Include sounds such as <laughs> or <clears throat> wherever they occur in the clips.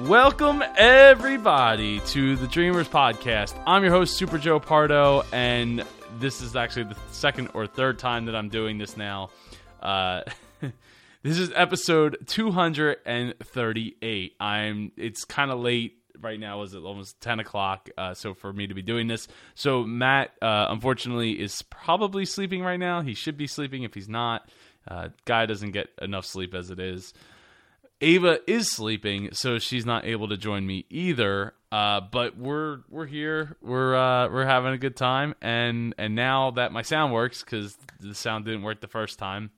Welcome, everybody, to the Dreamers Podcast. I'm your host, Super Joe Pardo, and this is actually the second or third time that I'm doing this now. Uh, <laughs> this is episode 238. I'm. It's kind of late right now. Is it almost 10 o'clock? Uh, so for me to be doing this, so Matt, uh, unfortunately, is probably sleeping right now. He should be sleeping if he's not. Uh, guy doesn't get enough sleep as it is. Ava is sleeping, so she's not able to join me either. Uh, but we're we're here. We're uh, we're having a good time, and and now that my sound works because the sound didn't work the first time,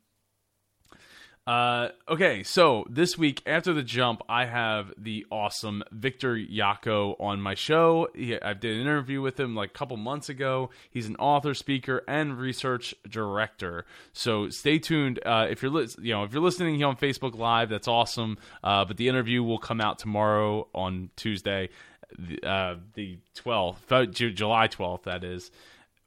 uh, okay, so this week after the jump, I have the awesome Victor Yocco on my show. He, I did an interview with him like a couple months ago. He's an author, speaker, and research director. So stay tuned. Uh, if you're li- you know if you're listening here on Facebook Live, that's awesome. Uh, but the interview will come out tomorrow on Tuesday, uh, the 12th, July 12th. That is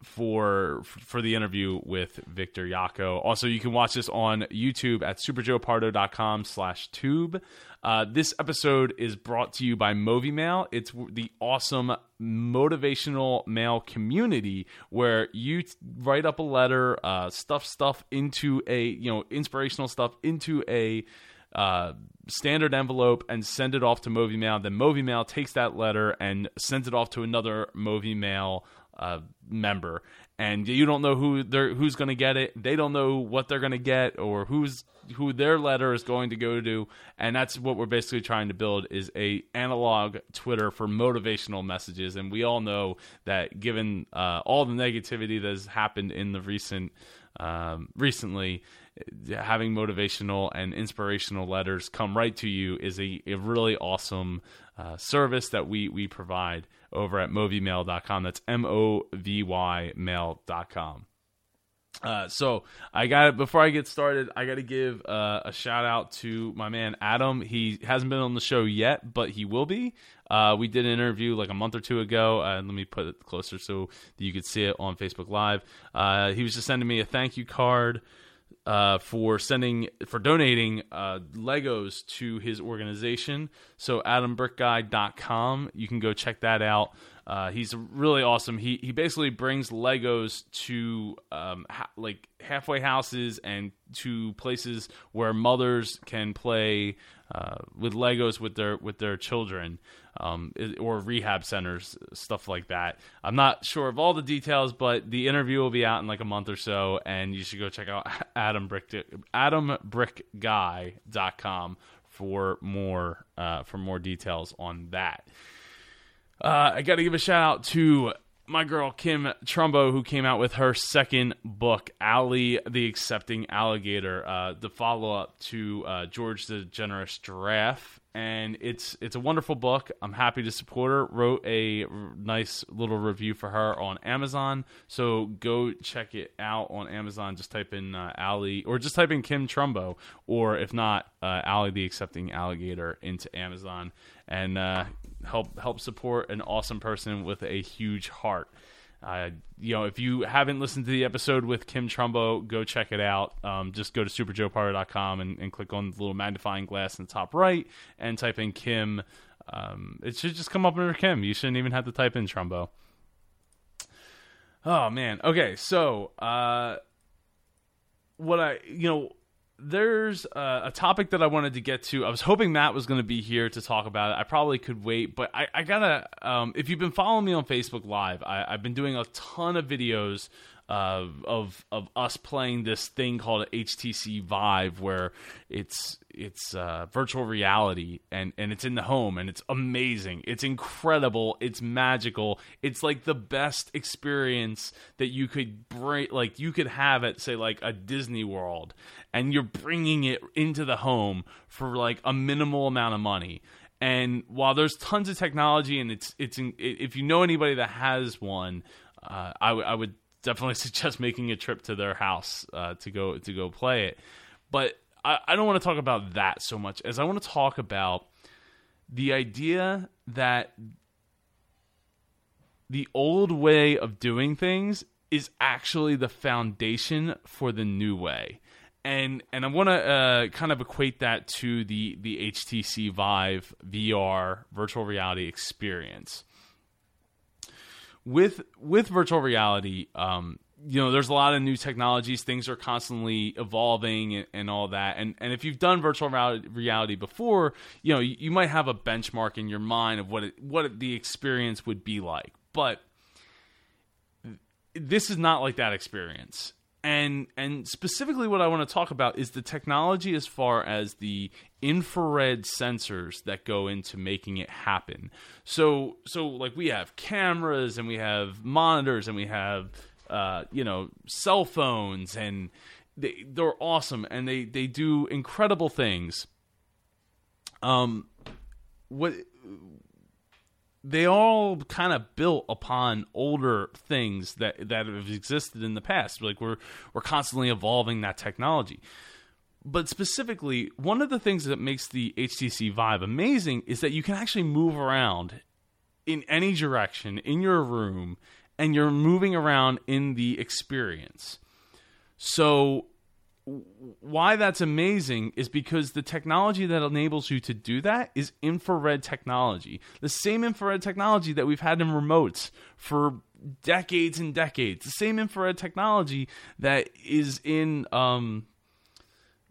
for for the interview with Victor Yocco. Also, you can watch this on YouTube at superjoepardo.com slash tube. Uh, this episode is brought to you by MovyMail. It's the awesome motivational mail community where you write up a letter, uh, stuff stuff into a you know inspirational stuff into a uh, standard envelope and send it off to MovyMail. Then MovyMail takes that letter and sends it off to another MovyMail uh, member, and you don't know who they're who's going to get it. They don't know what they're going to get or who's who their letter is going to go to, and that's what we're basically trying to build is a analog Twitter for motivational messages. And we all know that given uh, all the negativity that has happened in the recent um, recently, having motivational and inspirational letters come right to you is a, a really awesome uh, service that we we provide over at movymail.com. That's M O V Y mail.com. Uh, so I got it. before I get started, I got to give uh, a shout out to my man Adam. He hasn't been on the show yet, but he will be. Uh, we did an interview like a month or two ago, let me put it closer so you could see it on Facebook Live. Uh, he was just sending me a thank you card uh, for sending for donating uh, Legos to his organization. So adambrickguy.com. You can go check that out. Uh, he's really awesome. He he basically brings Legos to um, ha- like halfway houses and to places where mothers can play uh, with Legos with their with their children, um, or rehab centers, stuff like that. I'm not sure of all the details, but the interview will be out in like a month or so, and you should go check out <laughs> Adam Brick AdamBrickGuy.com for more uh, for more details on that. Uh, I got to give a shout out to my girl Kim Trumbo, who came out with her second book, Ally the Accepting Alligator, uh, the follow up to uh, George the Generous Giraffe. And it's it's a wonderful book. I'm happy to support her. Wrote a nice little review for her on Amazon, so go check it out on Amazon. Just type in uh, Ally, or just type in Kim Trumbo, or if not, uh, Ally the Accepting Alligator into Amazon, and uh, help help support an awesome person with a huge heart. Uh, you know, if you haven't listened to the episode with Kim Trumbo, go check it out. Um, just go to superjoepardo.com and, and click on the little magnifying glass in the top right and type in Kim. Um, it should just come up under Kim. You shouldn't even have to type in Trumbo. Oh man. Okay, so uh, what I you know there's a, a, topic that I wanted to get to. I was hoping Matt was going to be here to talk about it. I probably could wait, but I, I gotta. Um, if you've been following me on Facebook Live, I, I've been doing a ton of videos of of us playing this thing called HTC Vive, where it's it's uh, virtual reality and and it's in the home and it's amazing. It's incredible. It's magical. It's like the best experience that you could bring, like you could have at say like a Disney World, and you're bringing it into the home for like a minimal amount of money. And while there's tons of technology and it's it's if you know anybody that has one, uh, I, w- I would definitely <laughs> suggest making a trip to their house uh, to go to go play it. But I, I don't want to talk about that so much as I want to talk about the idea that the old way of doing things is actually the foundation for the new way. and and I want to uh, kind of equate that to the the HTC Vive VR virtual reality experience. With with virtual reality, um, you know, there's a lot of new technologies. Things are constantly evolving and, and all that. And and if you've done virtual reality before, you know, you, you might have a benchmark in your mind of what it, what the experience would be like. But this is not like that experience and and specifically what I want to talk about is the technology as far as the infrared sensors that go into making it happen. So so like we have cameras and we have monitors and we have uh, you know cell phones and they they're awesome and they they do incredible things. Um, what they all kind of built upon older things that that have existed in the past. Like we're we're constantly evolving that technology. But specifically, one of the things that makes the HTC Vive amazing is that you can actually move around in any direction in your room and you're moving around in the experience. So why that's amazing is because the technology that enables you to do that is infrared technology. The same infrared technology that we've had in remotes for decades and decades. The same infrared technology that is in um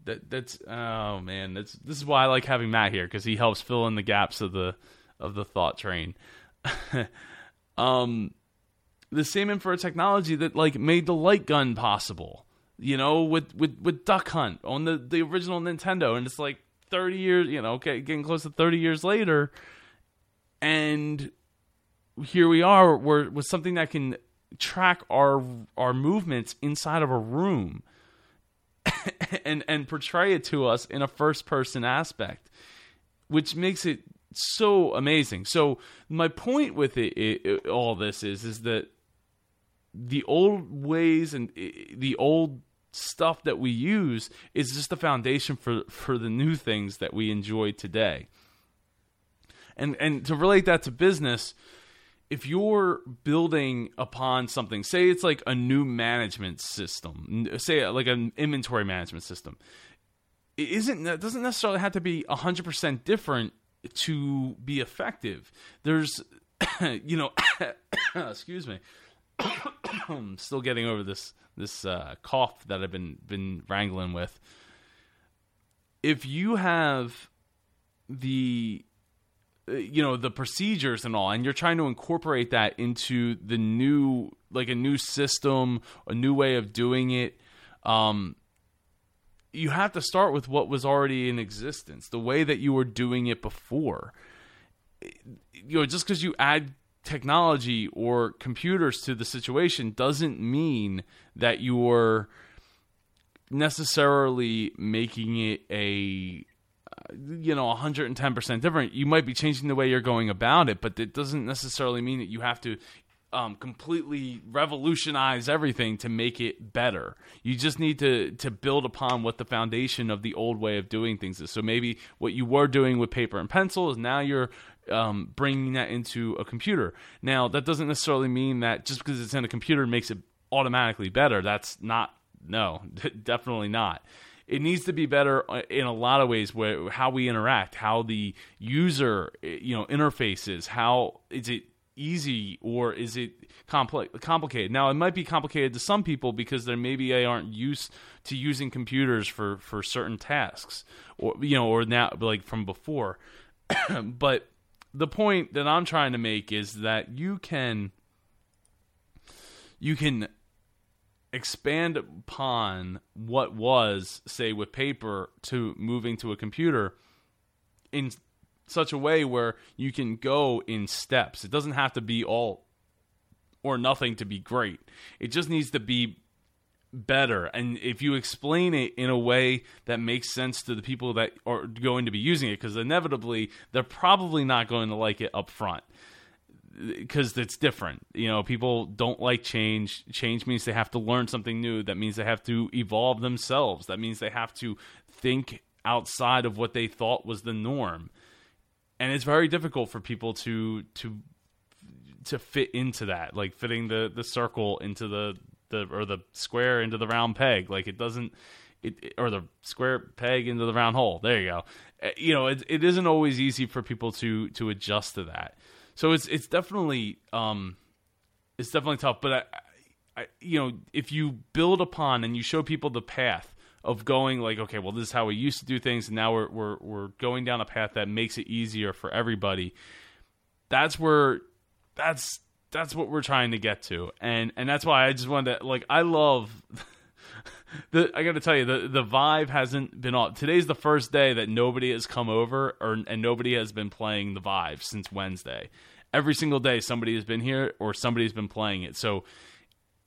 that that's oh man, that's this is why I like having Matt here cuz he helps fill in the gaps of the of the thought train. <laughs> um the same infrared technology that like made the light gun possible you know, with with with Duck Hunt on the the original Nintendo, and it's like thirty years, you know, okay, getting close to thirty years later, and here we are, we're with something that can track our our movements inside of a room, <laughs> and and portray it to us in a first person aspect, which makes it so amazing. So my point with it, it, it all this is is that the old ways and the old stuff that we use is just the foundation for for the new things that we enjoy today. And and to relate that to business, if you're building upon something, say it's like a new management system, say uh, like an inventory management system, it isn't that doesn't necessarily have to be 100% different to be effective. There's <coughs> you know, <coughs> excuse me. I'm <coughs> still getting over this this uh, cough that I've been been wrangling with. If you have the uh, you know the procedures and all and you're trying to incorporate that into the new like a new system a new way of doing it um you have to start with what was already in existence the way that you were doing it before you know just because you add technology or computers to the situation doesn't mean that you're necessarily making it a uh, you know 110% different you might be changing the way you're going about it but it doesn't necessarily mean that you have to um, completely revolutionize everything to make it better. You just need to to build upon what the foundation of the old way of doing things is. So maybe what you were doing with paper and pencil is now you're um, bringing that into a computer. Now, that doesn't necessarily mean that just because it's in a computer makes it automatically better. That's not, no, <laughs> definitely not. It needs to be better uh, in a lot of ways where how we interact, how the user, eh, you know, interfaces, how is it easy or is it complex complicated now it might be complicated to some people because they maybe they aren't used to using computers for for certain tasks or you know or now like from before <coughs> but the point that I'm trying to make is that you can you can expand upon what was say with paper to moving to a computer in such a way where you can go in steps. It doesn't have to be all or nothing to be great. It just needs to be better. And if you explain it in a way that makes sense to the people that are going to be using it, because inevitably they're probably not going to like it up front because it's different. You know, people don't like change. Change means they have to learn something new. That means they have to evolve themselves. That means they have to think outside of what they thought was the norm. And it's very difficult for people to to to fit into that, like fitting the the circle into the the or the square into the round peg. Like it doesn't it, or the square peg into the round hole. There you go. Uh, you know, it, it isn't always easy for people to to adjust to that. So it's it's definitely um, it's definitely tough. But I, I, you know, if you build upon and you show people the path of going like, okay, well, this is how we used to do things, and now we're we're we're going down a path that makes it easier for everybody. That's where that's that's what we're trying to get to, and and that's why I just wanted to like I love. <laughs> the I got to tell you the the Vive hasn't been on. Today's the first day that nobody has come over or and nobody has been playing the Vive since Wednesday. Every single day somebody has been here or somebody's been playing it. So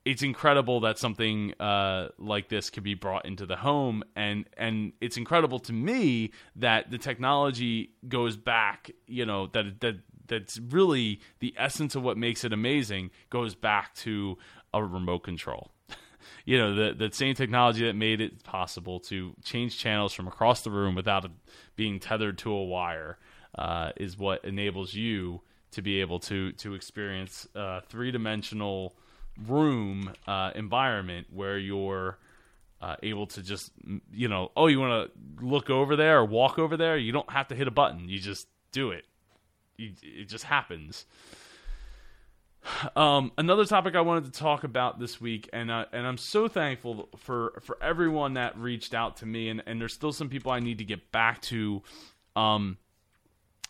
it's incredible that something uh, like this could be brought into the home, and and it's incredible to me that the technology goes back. You know that that that's really the essence of what makes it amazing goes back to a remote control. <laughs> you know, the the same technology that made it possible to change channels from across the room without being tethered to a wire uh, is what enables you to be able to to experience a three dimensional room uh, environment where you're uh, able to just you know oh you want to look over there or walk over there? You don't have to hit a button. You just do it it just happens um, another topic I wanted to talk about this week, and uh, and I'm so thankful for for everyone that reached out to me, and, and there's still some people I need to get back to, um,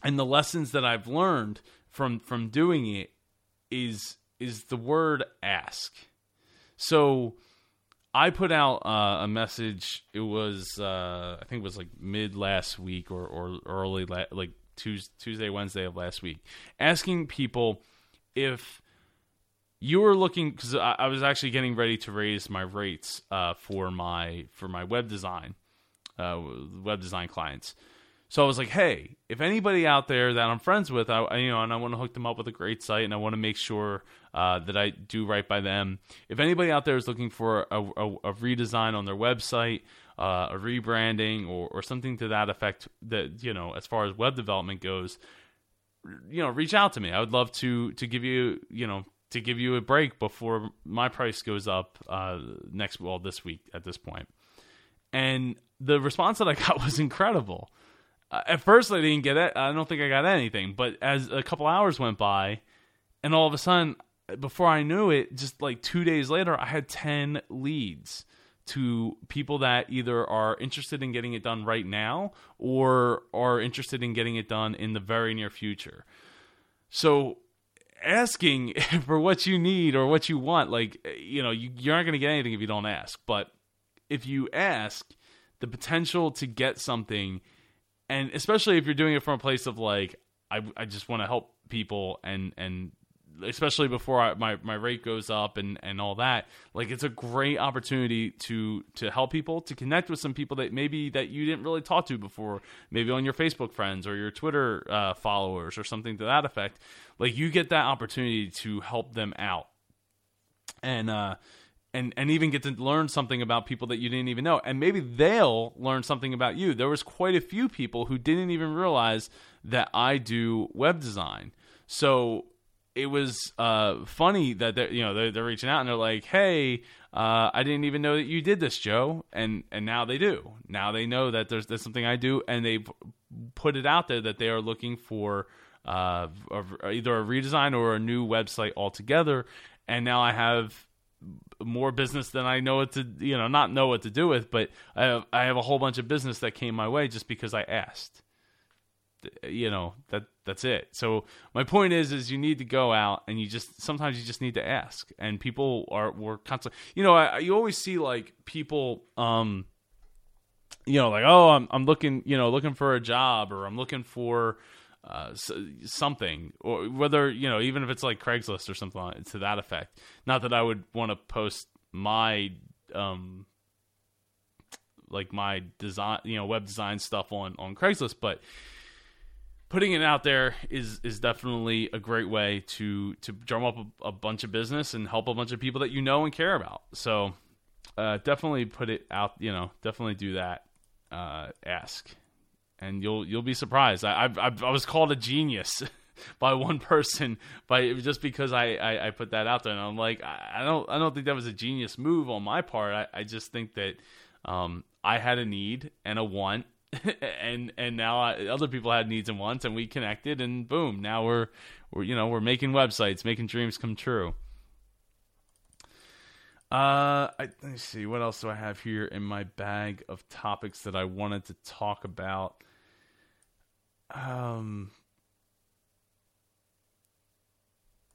and the lessons that I've learned from from doing it is is the word ask. So I put out uh, a message. It was uh, I think it was like mid last week or or early la- like Tuesday, Wednesday of last week, asking people if you were looking because I, I, was actually getting ready to raise my rates uh, for my for my web design uh, web design clients. So I was like, hey, if anybody out there that I'm friends with, I you know, and I want to hook them up with a great site, and I want to make sure uh, that I do right by them. If anybody out there is looking for a, a, a redesign on their website, uh, a rebranding, or, or something to that effect, that you know, as far as web development goes, you know, reach out to me. I would love to to give you you know to give you a break before my price goes up uh, next well this week at this. And the response that I <laughs> got was incredible. Uh, at first, I didn't get it. I don't think I got anything. But as a couple hours went by, and all of a sudden, before I knew it, just like two days later, I had 10 leads to people that either are interested in getting it done right now or are interested in getting it done in the very near future. So asking <laughs> for what you need or what you want, like, you know, you, you aren't going to get anything if you don't ask. But if you ask, the potential to get something and especially if you're doing it from a place of like I, I just want to help people and and especially before I, my my rate goes up and and all that like it's a great opportunity to to help people to connect with some people that maybe that you didn't really talk to before maybe on your facebook friends or your twitter uh, followers or something to that effect. Like you get that opportunity to help them out. And uh and and even get to learn something about people that you didn't even know. And maybe they'll learn something about you. There was quite a few people who didn't even realize that i do web design. So it was uh, funny that they're you know they're, they're, reaching out and they're like hey uh, i didn't even know that you did this joe. And and now they do. Now they know that there's, there's something i do and they've put it out there that they are looking for uh, either a redesign or a new website altogether. And now i have more business than I know what to you know not know what to do with, but I have, I have a whole bunch of business that came my way just because I asked. You know that that's it. So my point is, is you need to go out and you just sometimes you just need to ask, and people are were constantly. You know, I, you always see like people, um, you know, like oh, I'm I'm looking, you know, looking for a job or I'm looking for uh, something, or whether you know, even if it's like Craigslist or something to that effect. Not that I would want to post my um, like my design, you know, web design stuff on on Craigslist, but putting it out there is is definitely a great way to to drum up a, a bunch of business and help a bunch of people that you know and care about. So uh, definitely put it out. You know, definitely do that. Uh, ask and you'll you'll be surprised. I I, I was called a genius <laughs> by one person by just because I, I, I put that out there, and I'm like I, I, don't I don't think that was a genius move on my part. I, I just think that um, I had a need and a want <laughs> and and now I, other people had needs and wants and we connected and boom now we're we're you know we're making websites making dreams come true. Uh I, let me see what else do i have here in my bag of topics that i wanted to talk about? Um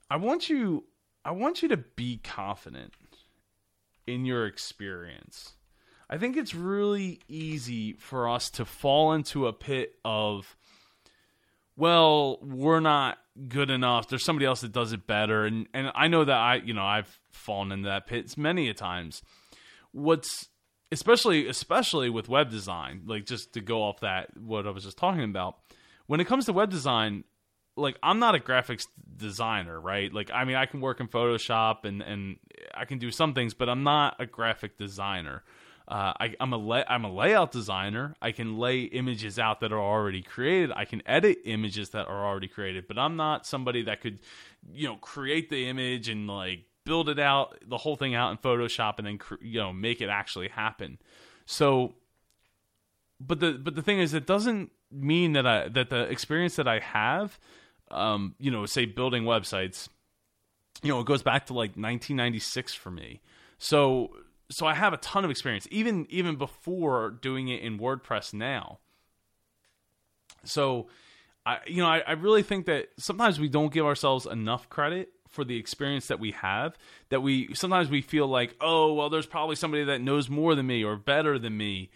i want you i want you to be confident in your experience I think it's really easy for us to fall into a pit of, well, we're not good enough. There's somebody else that does it better, and and I know that I, you know, I've fallen into that pit many a times. What's especially especially with web design, like just to go off that what I was just talking about, when it comes to web design, like I'm not a graphics designer, right? Like I mean I can work in Photoshop and and I can do some things, but I'm not a graphic designer. Uh, I, am a lay, I'm a layout designer. I can lay images out that are already created. I can edit images that are already created, but I'm not somebody that could, you know, create the image and like build it out, the whole thing out in Photoshop, and then you know make it actually happen. So, but the but the thing is, it doesn't mean that I that the experience that I have, um, you know, say building websites, you know, it goes back to like 1996 for me. So so I have a ton of experience, even even before doing it in WordPress now. So, I you know I, I really think that sometimes we don't give ourselves enough credit for the experience that we have. That we sometimes we feel like, oh well, there's probably somebody that knows more than me or better than me,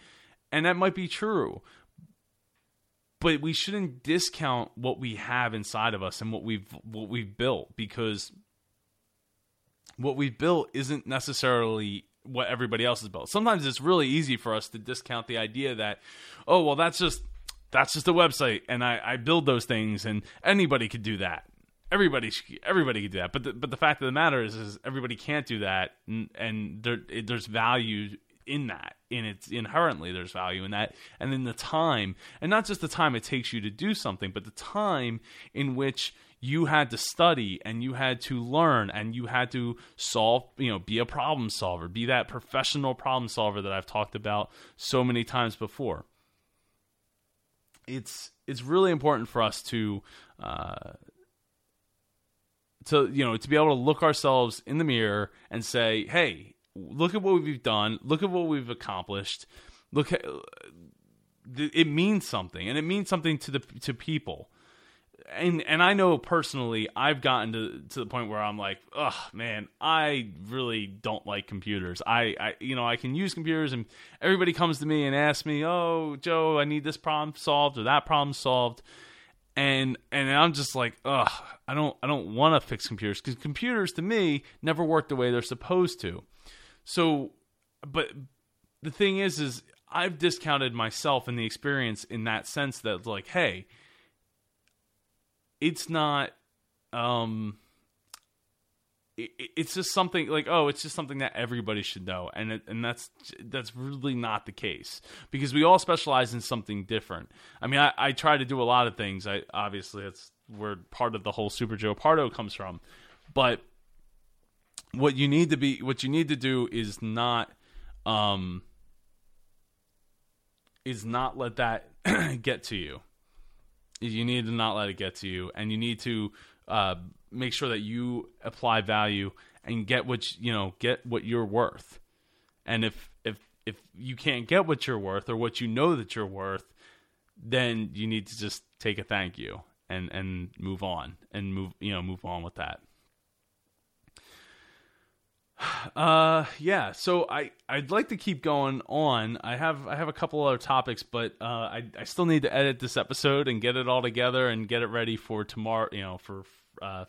and that might be true. But we shouldn't discount what we have inside of us and what we've what we've built because what we've built isn't necessarily what everybody else has built. Sometimes it's really easy for us to discount the idea that, oh well, that's just that's just a website, and I, I build those things, and anybody could do that. Everybody everybody could do that. But the, but the fact of the matter is, is everybody can't do that, and, and there there's value in that in it's inherently there's value in that and then the time and not just the time it takes you to do something but the time in which you had to study and you had to learn and you had to solve, you know, be a problem solver, be that professional problem solver that I've talked about so many times before. It's it's really important for us to uh, to you know to be able to look ourselves in the mirror and say, "Hey, look at what we've done. Look at what we've accomplished. Look at it means something, and it means something to the to people." And and I know personally, I've gotten to to the point where I'm like, oh man, I really don't like computers. I, I you know I can use computers, and everybody comes to me and asks me, oh Joe, I need this problem solved or that problem solved, and and I'm just like, ugh, I don't I don't want to fix computers because computers to me never work the way they're supposed to. So, but the thing is, is I've discounted myself and the experience in that sense that like, hey it's not um it, it's just something like oh it's just something that everybody should know. And it, and that's that's really not the case because we all specialize in something different. I mean i, I try to do a lot of things. I obviously it's where part of the whole super joe pardo comes from. But what you need to be what you need to do is not um is not let that <clears throat> get to you you need to not let it get to you, and you need to uh, make sure that you apply value and get what you know get what you're worth. And if if if you can't get what you're worth or what you know that you're worth, then you need to just take a thank you and and move on and move you know move on with that. Uh, yeah. So I I'd like to keep going on. I have I have a couple other topics, but uh, I I still need to edit this episode and get it all together and get it ready for tomorrow. You know, for uh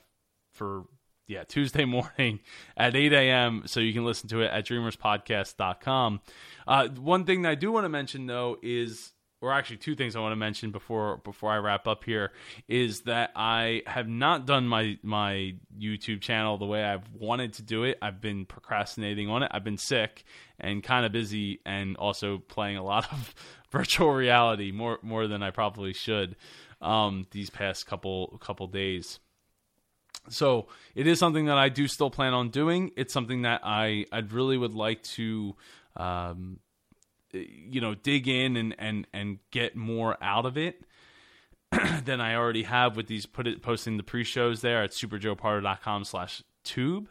for yeah Tuesday <laughs> morning at 8 a.m. So you can listen to it at dreamerspodcast.com. Uh, one thing that I do want to mention though is or actually two things I want to mention before before I wrap up here is that I have not done my my YouTube channel the way I've wanted to do it. I've been procrastinating on it. I've been sick and kind of busy and also playing a lot of <laughs> virtual reality more more than I probably should um, these past couple couple days. So it is something that I do still plan on doing. It's something that I I really would like to um, you know dig in and and and get more out of it <clears throat> than I already have with these put it posting the pre-shows there at superjoepardo.com slash tube.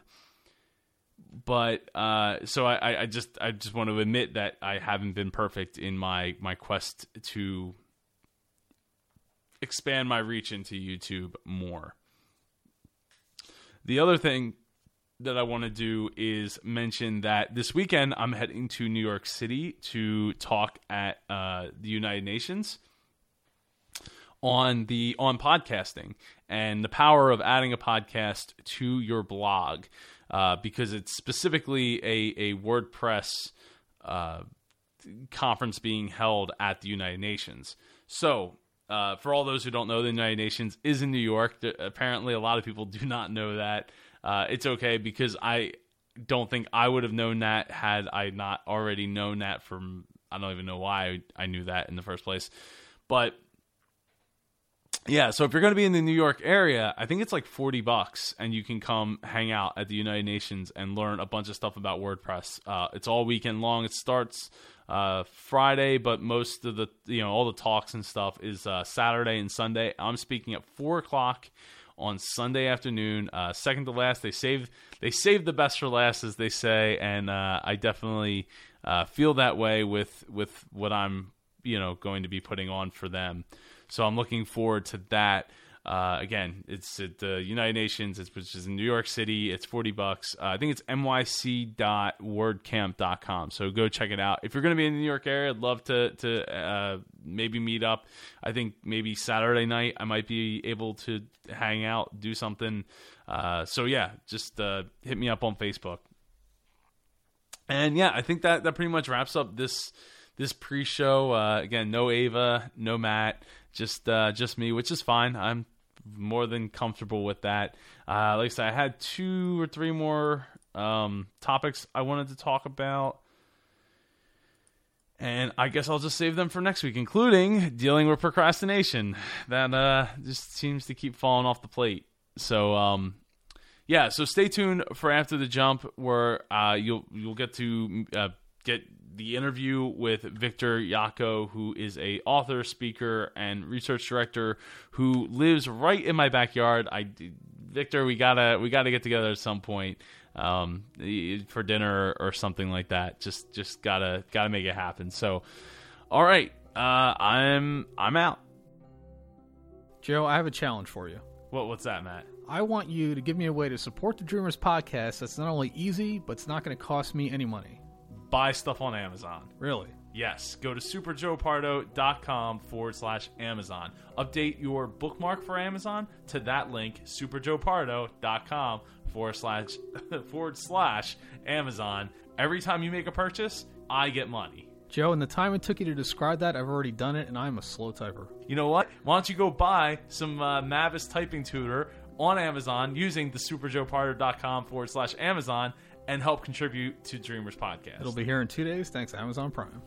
But uh, so I, I just I just want to admit that I haven't been perfect in my my quest to expand my reach into YouTube more. The other thing that I want to do is mention that this weekend I'm heading to New York City to talk at uh, the United Nations on the on podcasting and the power of adding a podcast to your blog uh, because it's specifically a, a WordPress uh, conference being held at the United Nations. So, uh, for all those who don't know, the United Nations is in New York. Apparently, a lot of people do not know that. Uh, it's okay because I don't think I would have known that had I not already known that from. I don't even know why I knew that in the first place. But yeah, so if you're going to be in the New York area, I think it's like 40 bucks and you can come hang out at the United Nations and learn a bunch of stuff about WordPress. Uh, it's all weekend long. It starts uh, Friday, but most of the, you know, all the talks and stuff is uh, Saturday and Sunday. I'm speaking at 4 o'clock on Sunday afternoon. Uh, second to last, they save they save the best for last, as they say, and uh, I definitely uh, feel that way with with what I'm you know going to be putting on for them. So I'm looking forward to that. Uh, again, it's at the United Nations, it's, which is in New York City. It's 40 bucks. Uh, I think it's nyc.wordcamp.com. So go check it out. If you're going to be in the New York area, I'd love to, to uh, maybe meet up. I think maybe Saturday night I might be able to hang out, do something. Uh, so yeah, just uh, hit me up on Facebook. And yeah, I think that, that pretty much wraps up this this pre-show. Uh, again, no Ava, no Matt just uh, just me, which is fine. I'm more than comfortable with that. Uh, like I said, I had two or three more um, topics I wanted to talk about. And I guess I'll just save them for next week, including dealing with procrastination. That uh, just seems to keep falling off the plate. So, um, yeah. So stay tuned for after the jump, where uh, you'll you'll get to uh, get the interview with Victor Yocco, who is a author, speaker, and research director who lives right in my backyard. I, Victor, we gotta we gotta get together at some point um, for dinner or something like that. Just just gotta gotta make it happen. So, all right, uh, I'm I'm out. Joe, I have a challenge for you. What what's that, Matt? I want you to give me a way to support the Dreamers podcast that's not only easy, but it's not going to cost me any money buy stuff on Amazon. Really? Yes. Go to superjoepardo.com forward slash Amazon. Update your bookmark for Amazon to that link, superjoepardo.com forward slash <laughs> forward slash Amazon. Every time you make a purchase, I get money. Joe, in the time it took you to describe that, I've already done it, and I'm a slow typer. You know what? Why don't you go buy some uh, Mavis typing tutor on Amazon using the superjoepardo.com forward slash Amazon and help contribute to Dreamers Podcast. It'll be here in two days. Thanks, Amazon Prime.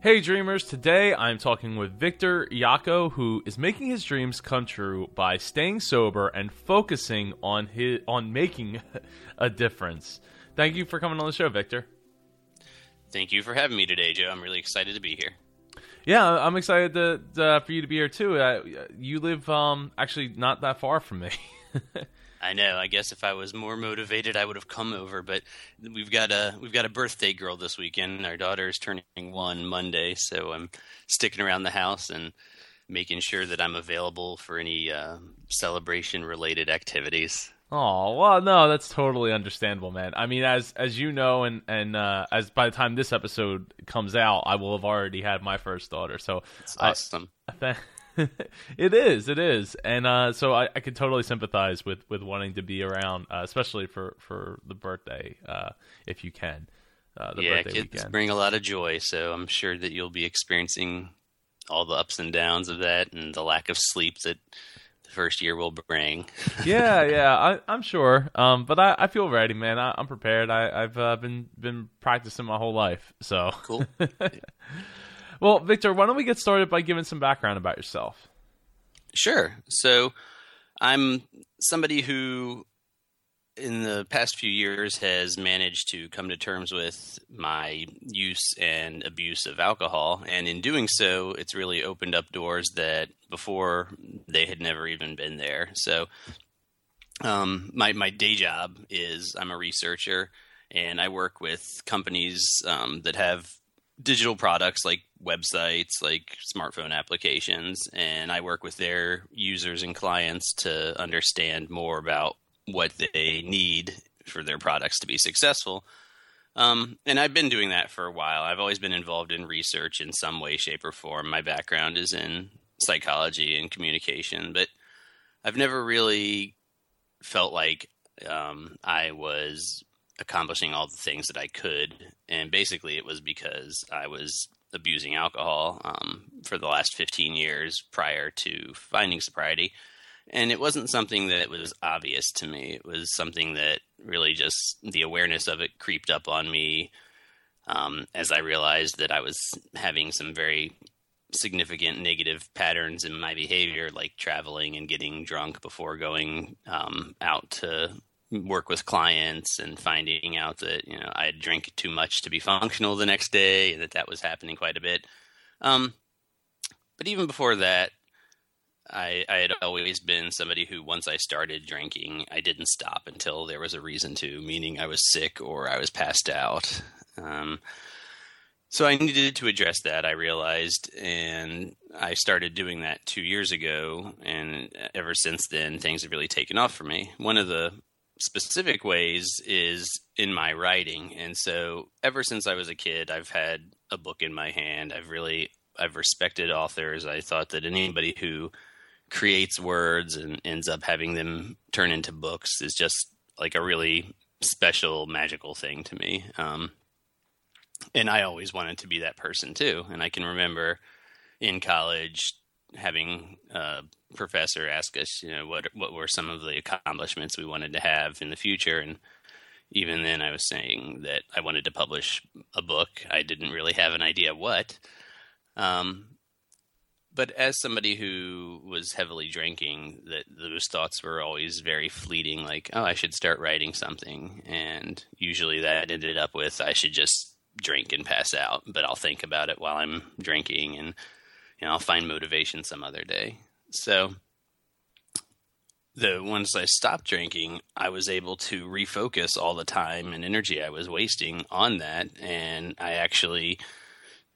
Hey, Dreamers. Today I'm talking with Victor Yocco, who is making his dreams come true by staying sober and focusing on his on making <laughs> a difference. Thank you for coming on the show, Victor. Thank you for having me today, Joe. I'm really excited to be here. Yeah, I'm excited to, uh, for you to be here too. Uh, you live um, actually not that far from me. <laughs> I know. I guess if I was more motivated, I would have come over. But we've got a we've got a birthday girl this weekend. Our daughter is turning one Monday, so I'm sticking around the house and making sure that I'm available for any uh, celebration related activities. Oh well, no, that's totally understandable, man. I mean, as as you know, and and uh, as by the time this episode comes out, I will have already had my first daughter. So it's awesome. <laughs> I, <laughs> it is, it is, and uh, so I, I could totally sympathize with, with wanting to be around, uh, especially for, for the birthday, uh, if you can. Uh, yeah, kids weekend. bring a lot of joy, so I'm sure that you'll be experiencing all the ups and downs of that, and the lack of sleep that the first year will bring. <laughs> yeah, yeah, I, am sure, um, but I, I feel ready, man. I, am prepared. I, have uh, been been practicing my whole life, so cool. <laughs> Well, Victor, why don't we get started by giving some background about yourself? Sure. So, I'm somebody who in the past few years has managed to come to terms with my use and abuse of alcohol and in doing so it's really opened up doors that before they had never even been there so um, my my day job is I'm a researcher and I work with companies um, that have digital products like websites like smartphone applications and I work with their users and clients to understand more about what they need for their products to be successful. Um, and I've been doing that for a while. I've always been involved in research in some way, shape, or form. My background is in psychology and communication, but I've never really felt like um, I was accomplishing all the things that I could. And basically, it was because I was abusing alcohol um, for the last 15 years prior to finding sobriety and it wasn't something that was obvious to me. It was something that really just the awareness of it creeped up on me um, as I realized that I was having some very significant negative patterns in my behavior, like traveling and getting drunk before going um, out to work with clients and finding out that you know I had drank too much to be functional the next day, and that that was happening quite a bit. Um, but even before that, I, I had always been somebody who, once I started drinking, I didn't stop until there was a reason to, meaning I was sick or I was passed out. Um, so I needed to address that, I realized, and I started doing that two years ago. And ever since then, things have really taken off for me. One of the specific ways is in my writing. And so ever since I was a kid, I've had a book in my hand. I've really I've respected authors. I thought that anybody who creates words and ends up having them turn into books is just like a really special magical thing to me um, and i always wanted to be that person too and i can remember in college having a professor ask us you know what what were some of the accomplishments we wanted to have in the future and even then i was saying that i wanted to publish a book i didn't really have an idea what um, but as somebody who was heavily drinking, that those thoughts were always very fleeting. Like, oh, I should start writing something, and usually that ended up with I should just drink and pass out. But I'll think about it while I'm drinking, and know, I'll find motivation some other day. So, the once I stopped drinking, I was able to refocus all the time and energy I was wasting on that, and I actually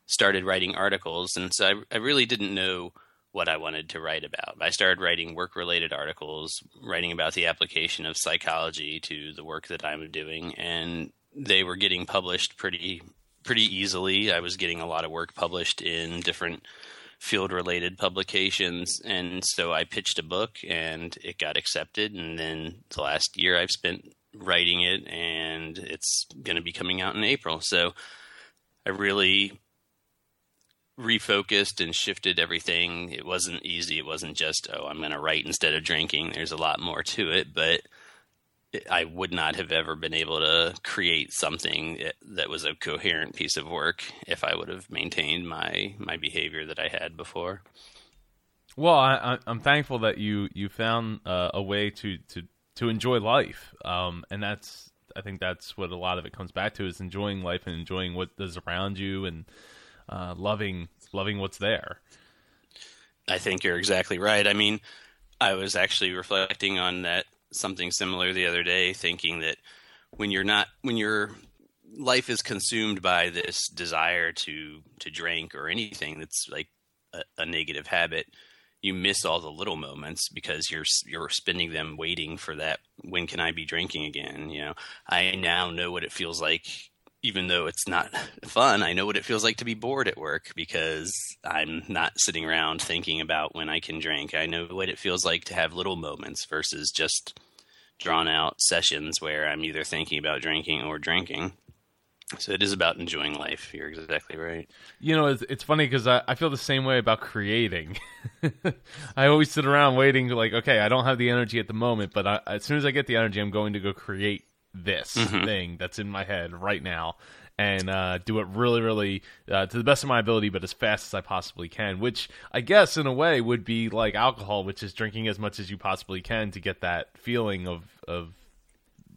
started writing articles, and so I, I really didn't know what I wanted to write about. I started writing work related articles, writing about the application of psychology to the work that I'm doing, and they were getting published pretty pretty easily. I was getting a lot of work published in different field related publications and so I pitched a book and it got accepted and then the last year I've spent writing it and it's going to be coming out in April. So I really refocused and shifted everything. It wasn't easy. It wasn't just, oh, I'm going to write instead of drinking. There's a lot more to it, but I would not have ever been able to create something that was a coherent piece of work if I would have maintained my my behavior that I had before. Well, I, am thankful that you you found uh, a way to to to enjoy life, um, and that's I think that's what a lot of it comes back to is enjoying life and enjoying what is around you and uh, loving loving what's there. I think you're exactly right. I mean, I was actually reflecting on that something similar the other day, thinking that when you're not when your life is consumed by this desire to to drink or anything that's like a, a negative habit, you miss all the little moments because you're you're spending them waiting for that when can I be drinking again? You know I now know what it feels like even though it's not fun, I know what it feels like to be bored at work because I'm not sitting around thinking about when I can drink. I know what it feels like to have little moments versus just drawn out sessions where I'm either thinking about drinking or drinking. So it is about enjoying life. You're exactly right. You know, it's, it's funny because I, I feel the same way about creating. <laughs> I always sit around waiting, like, okay, I don't have the energy at the moment, but I, as soon as I get the energy, I'm going to go create this mm-hmm. thing that's in my head right now and uh, do it really, really uh, to the best of my ability, but as fast as I possibly can. Which I guess, in a way, would be like alcohol, which is drinking as much as you possibly can to get that feeling of of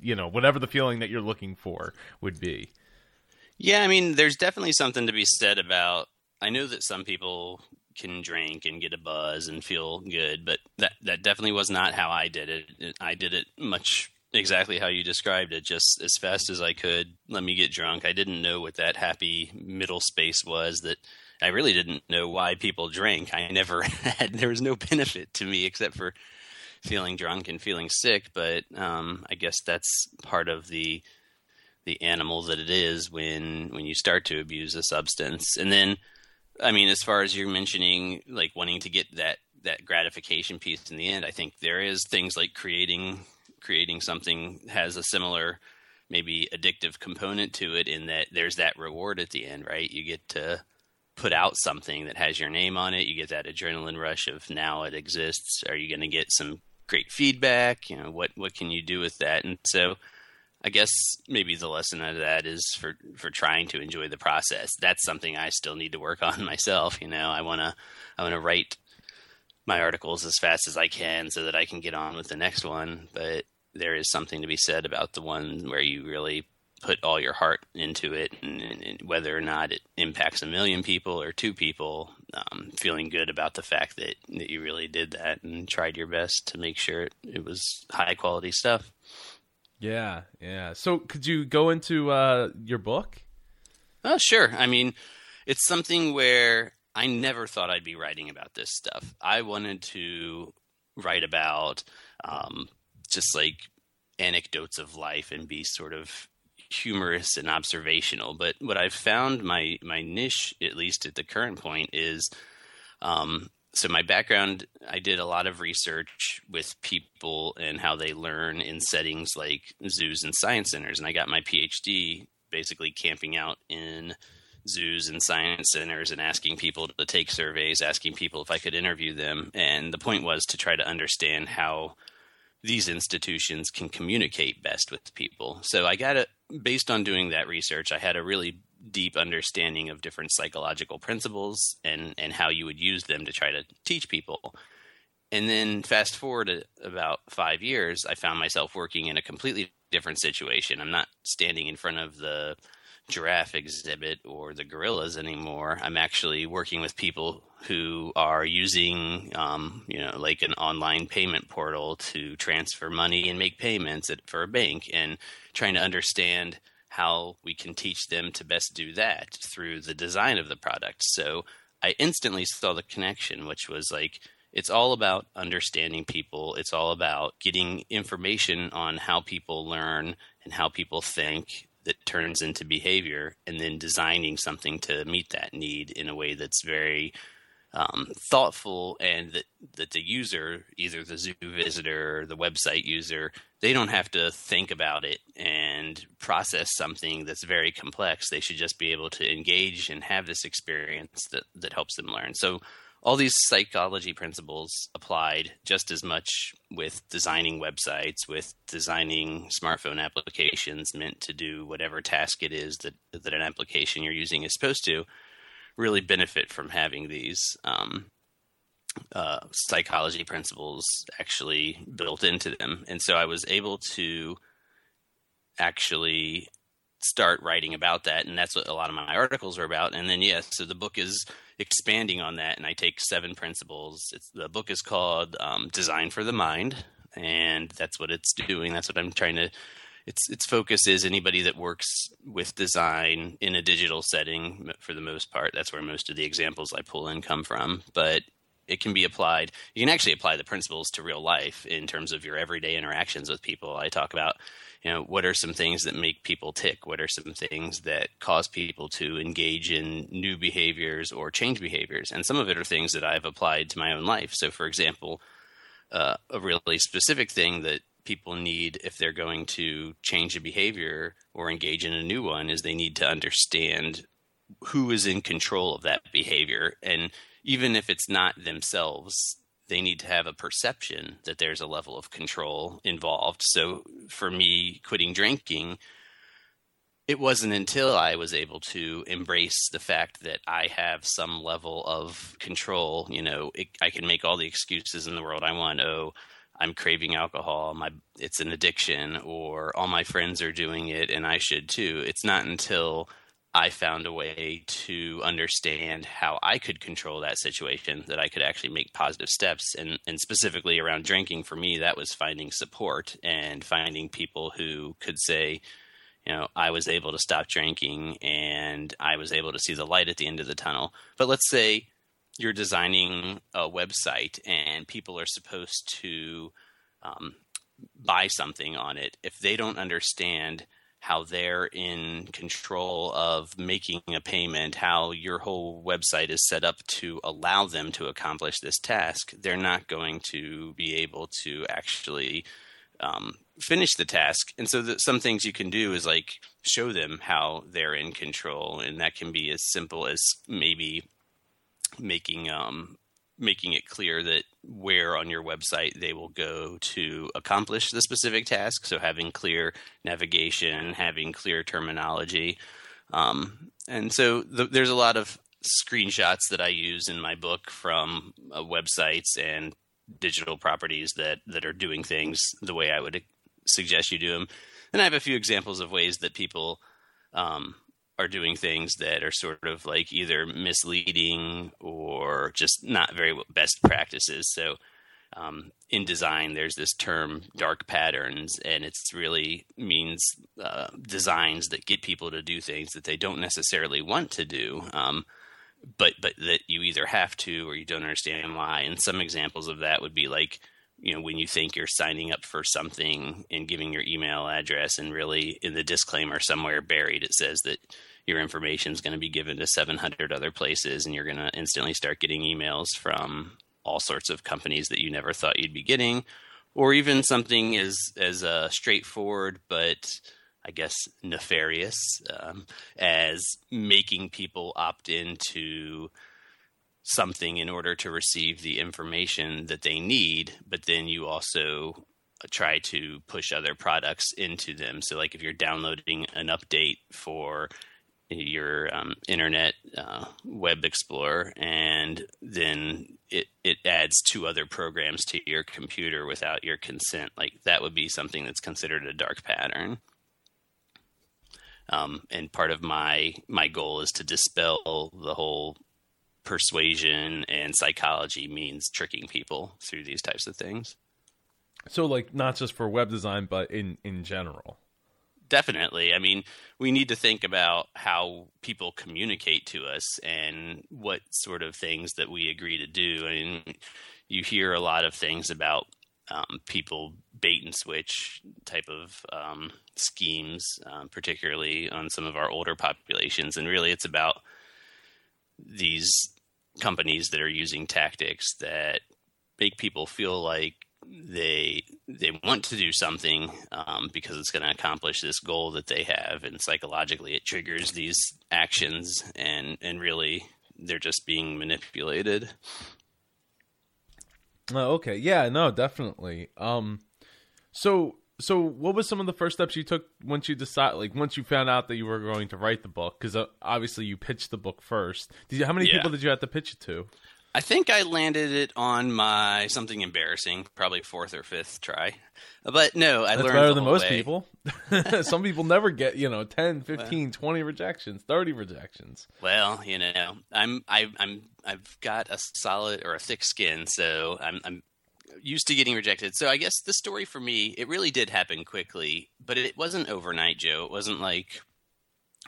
you know whatever the feeling that you're looking for would be. Yeah, I mean, there's definitely something to be said about. I know that some people can drink and get a buzz and feel good, but that that definitely was not how I did it. I did it much exactly how you described it, just as fast as I could. Let me get drunk. I didn't know what that happy middle space was. That I really didn't know why people drank. I never <laughs> had. There was no benefit to me except for feeling drunk and feeling sick. But um, I guess that's part of the the animal that it is when when you start to abuse a substance, and then I mean, as far as you're mentioning, like wanting to get that that gratification piece in the end, I think there is things like creating creating something has a similar maybe addictive component to it in that there's that reward at the end, right? You get to put out something that has your name on it. You get that adrenaline rush of now it exists. Are you going to get some great feedback? You know, what what can you do with that? And so I guess maybe the lesson out of that is for for trying to enjoy the process. That's something I still need to work on <laughs> myself. You know, I wanna I wanna write my articles as fast as I can so that I can get on with the next one. But there is something to be said about the one where you really put all your heart into it, and, and whether or not it impacts a million people or two people, um, feeling good about the fact that that you really did that and tried your best to make sure it, it was high quality stuff. Yeah, yeah. So could you go into uh, your book? Oh, sure. I mean, it's something where I never thought I'd be writing about this stuff. I wanted to write about um, just like anecdotes of life and be sort of humorous and observational. But what I've found my my niche, at least at the current point, is um, so my background i did a lot of research with people and how they learn in settings like zoos and science centers and i got my phd basically camping out in zoos and science centers and asking people to take surveys asking people if i could interview them and the point was to try to understand how these institutions can communicate best with people so i got it based on doing that research i had a really deep understanding of different psychological principles and and how you would use them to try to teach people. And then fast forward about 5 years, I found myself working in a completely different situation. I'm not standing in front of the giraffe exhibit or the gorillas anymore. I'm actually working with people who are using, um, you know, like an online payment portal to transfer money and make payments at, for a bank, and trying to understand how we can teach them to best do that through the design of the product. So I instantly saw the connection, which was like, it's all about understanding people. It's all about getting information on how people learn and how people think that turns into behavior, and then designing something to meet that need in a way that's very um, thoughtful and that, that the user, either the zoo visitor or the website user, they don't have to think about it and process something that's very complex. They should just be able to engage and have this experience that, that helps them learn. So all these psychology principles applied just as much with designing websites, with designing smartphone applications meant to do whatever task it is that, that an application you're using is supposed to really benefit from having these um, uh, psychology principles actually built into them. And so I was able to actually start writing about that. And that's what a lot of my articles are about. And then, yes, yeah, so the book is expanding on that. And I take seven principles. It's, the book is called um, Design for the Mind. And that's what it's doing. That's what I'm trying to its its focus is anybody that works with design in a digital setting for the most part. That's where most of the examples I pull in come from. But it can be applied. You can actually apply the principles to real life in terms of your everyday interactions with people. I talk about, you know, what are some things that make people tick? What are some things that cause people to engage in new behaviors or change behaviors? And some of it are things that I've applied to my own life. So, for example, uh, a really specific thing that people need if they're going to change a behavior or engage in a new one is they need to understand who is in control of that behavior and even if it's not themselves they need to have a perception that there's a level of control involved so for me quitting drinking it wasn't until I was able to embrace the fact that I have some level of control. You know, it, I can make all the excuses in the world I want. Oh, I'm craving alcohol, my it's an addiction, or all my friends are doing it and I should too. It's not until I found a way to understand how I could control that situation that I could actually make positive steps. And, and specifically around drinking, for me, that was finding support and finding people who could say, you know, I was able to stop drinking and I was able to see the light at the end of the tunnel. But let's say you're designing a website and people are supposed to um, buy something on it, if they don't understand how they're in control of making a payment, how your whole website is set up to allow them to accomplish this task, they're not going to be able to actually um, finish the task. And so, some things you can do is like show them how they're in control, and that can be as simple as maybe making um, making it clear that where on your website they will go to accomplish the specific task. So having clear navigation, having clear terminology, um, and so the, there's a lot of screenshots that I use in my book from uh, websites and digital properties that that are doing things the way I would suggest you do them. And I have a few examples of ways that people um, are doing things that are sort of like either misleading or just not very best practices. So, um, in design, there's this term dark patterns, and it's really means uh, designs that get people to do things that they don't necessarily want to do. Um, but but that you either have to or you don't understand why. And some examples of that would be like you know when you think you're signing up for something and giving your email address and really in the disclaimer somewhere buried it says that your information is going to be given to 700 other places and you're going to instantly start getting emails from all sorts of companies that you never thought you'd be getting or even something as as uh, straightforward but I guess nefarious um, as making people opt into something in order to receive the information that they need, but then you also try to push other products into them. So, like if you're downloading an update for your um, internet uh, web explorer and then it, it adds two other programs to your computer without your consent. Like that would be something that's considered a dark pattern. Um, and part of my my goal is to dispel the whole persuasion and psychology means tricking people through these types of things. So like not just for web design but in in general definitely. I mean, we need to think about how people communicate to us and what sort of things that we agree to do. I mean, you hear a lot of things about um, people bait and switch type of um, schemes, um, particularly on some of our older populations. And really, it's about these companies that are using tactics that make people feel like they they want to do something um, because it's going to accomplish this goal that they have, and psychologically it triggers these actions, and and really they're just being manipulated. Oh, okay, yeah, no, definitely. Um, so so what was some of the first steps you took once you decide like once you found out that you were going to write the book because uh, obviously you pitched the book first did you, how many yeah. people did you have to pitch it to I think I landed it on my something embarrassing, probably fourth or fifth try. But no, I That's learned better than most way. people. <laughs> Some people never get, you know, 10, 15, well, 20 rejections, 30 rejections. Well, you know, I'm I I'm I've got a solid or a thick skin, so I'm I'm used to getting rejected. So I guess the story for me, it really did happen quickly, but it wasn't overnight, Joe. It wasn't like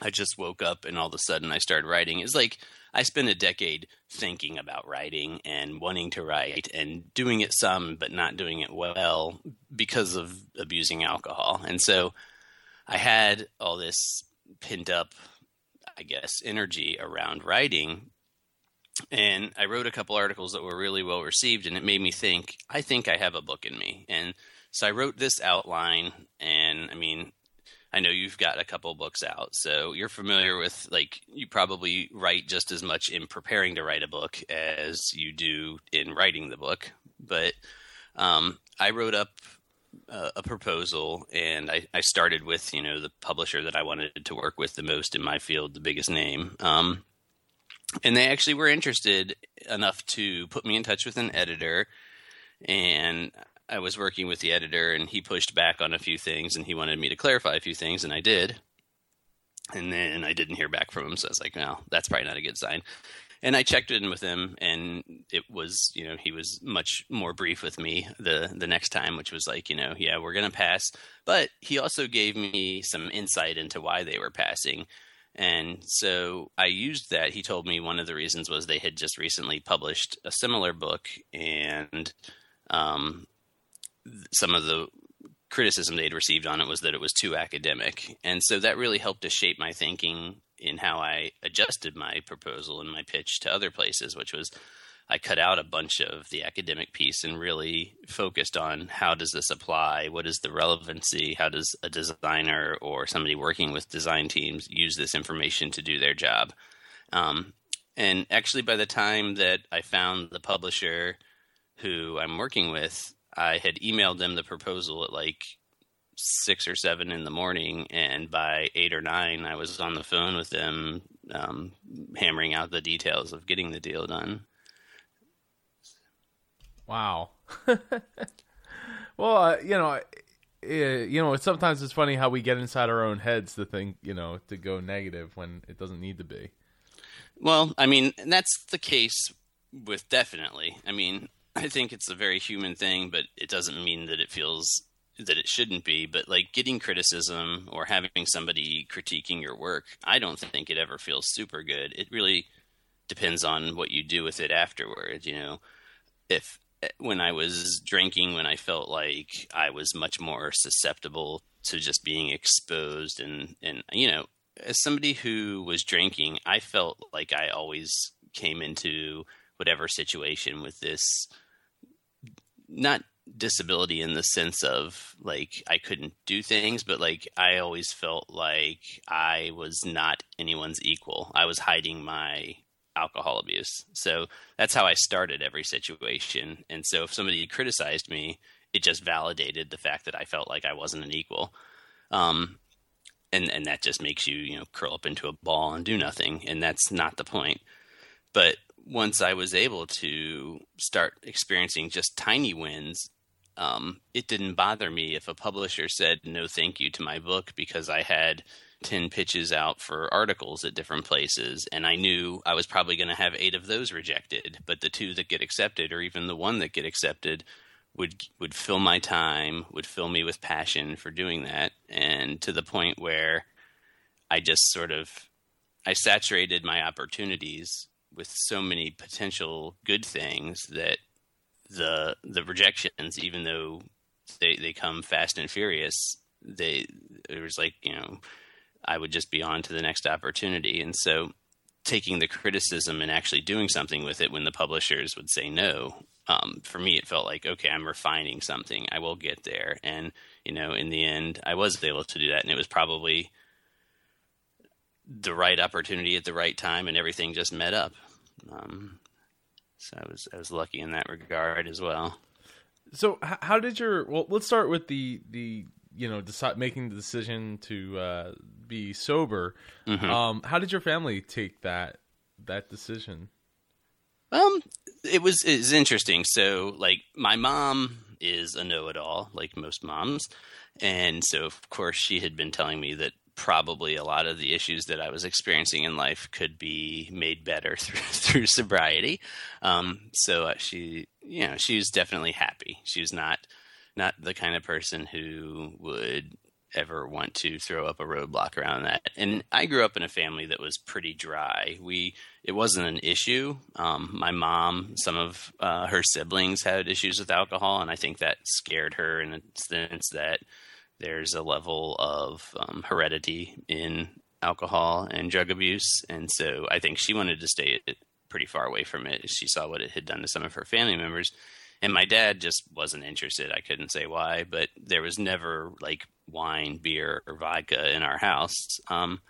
I just woke up and all of a sudden I started writing. It's like I spent a decade thinking about writing and wanting to write and doing it some, but not doing it well because of abusing alcohol. And so I had all this pent up, I guess, energy around writing. And I wrote a couple articles that were really well received, and it made me think, I think I have a book in me. And so I wrote this outline, and I mean, I know you've got a couple books out, so you're familiar with like you probably write just as much in preparing to write a book as you do in writing the book. But um, I wrote up uh, a proposal, and I, I, started with you know the publisher that I wanted to work with the most in my field, the biggest name. Um, and they actually were interested enough to put me in touch with an editor, and I was working with the editor, and he pushed back on a few things, and he wanted me to clarify a few things, and I did. And then I didn't hear back from him, so I was like, "No, that's probably not a good sign." And I checked in with him, and it was, you know, he was much more brief with me the the next time, which was like, you know, yeah, we're gonna pass, but he also gave me some insight into why they were passing. And so I used that. He told me one of the reasons was they had just recently published a similar book, and um, some of the criticism they'd received on it was that it was too academic. And so that really helped to shape my thinking in how I adjusted my proposal and my pitch to other places, which was I cut out a bunch of the academic piece and really focused on how does this apply? What is the relevancy? How does a designer or somebody working with design teams use this information to do their job? Um, and actually, by the time that I found the publisher who I'm working with, I had emailed them the proposal at like six or seven in the morning, and by eight or nine, I was on the phone with them, um, hammering out the details of getting the deal done. Wow. <laughs> well, uh, you know, you know, sometimes it's funny how we get inside our own heads to think, you know, to go negative when it doesn't need to be. Well, I mean, that's the case with definitely. I mean, I think it's a very human thing, but it doesn't mean that it feels that it shouldn't be. But like getting criticism or having somebody critiquing your work, I don't think it ever feels super good. It really depends on what you do with it afterwards. You know, if when I was drinking, when I felt like I was much more susceptible to just being exposed, and and you know, as somebody who was drinking, I felt like I always came into whatever situation with this not disability in the sense of like I couldn't do things, but like I always felt like I was not anyone's equal. I was hiding my alcohol abuse. So that's how I started every situation. And so if somebody criticized me, it just validated the fact that I felt like I wasn't an equal. Um, and and that just makes you you know curl up into a ball and do nothing, and that's not the point. But once I was able to start experiencing just tiny wins, um, it didn't bother me if a publisher said no thank you to my book because I had 10 pitches out for articles at different places and I knew I was probably going to have 8 of those rejected but the two that get accepted or even the one that get accepted would would fill my time would fill me with passion for doing that. And to the point where I just sort of I saturated my opportunities with so many potential good things that the the rejections, even though they they come fast and furious, they it was like you know I would just be on to the next opportunity, and so taking the criticism and actually doing something with it when the publishers would say no. Um, for me, it felt like okay, I'm refining something. I will get there, and you know, in the end, I was able to do that, and it was probably the right opportunity at the right time, and everything just met up. Um, so I was I was lucky in that regard as well. So how did your well? Let's start with the the you know decide making the decision to uh, be sober. Mm-hmm. Um, how did your family take that that decision? Um, it was it was interesting. So like my mom is a know-it-all, like most moms, and so of course she had been telling me that probably a lot of the issues that I was experiencing in life could be made better <laughs> through, through sobriety. Um, so uh, she, you know, she was definitely happy. She was not not the kind of person who would ever want to throw up a roadblock around that. And I grew up in a family that was pretty dry. We it wasn't an issue. Um, my mom, some of uh, her siblings had issues with alcohol, and I think that scared her in the sense that there's a level of um, heredity in alcohol and drug abuse, and so I think she wanted to stay pretty far away from it. She saw what it had done to some of her family members, and my dad just wasn't interested. I couldn't say why, but there was never like wine, beer, or vodka in our house. Um,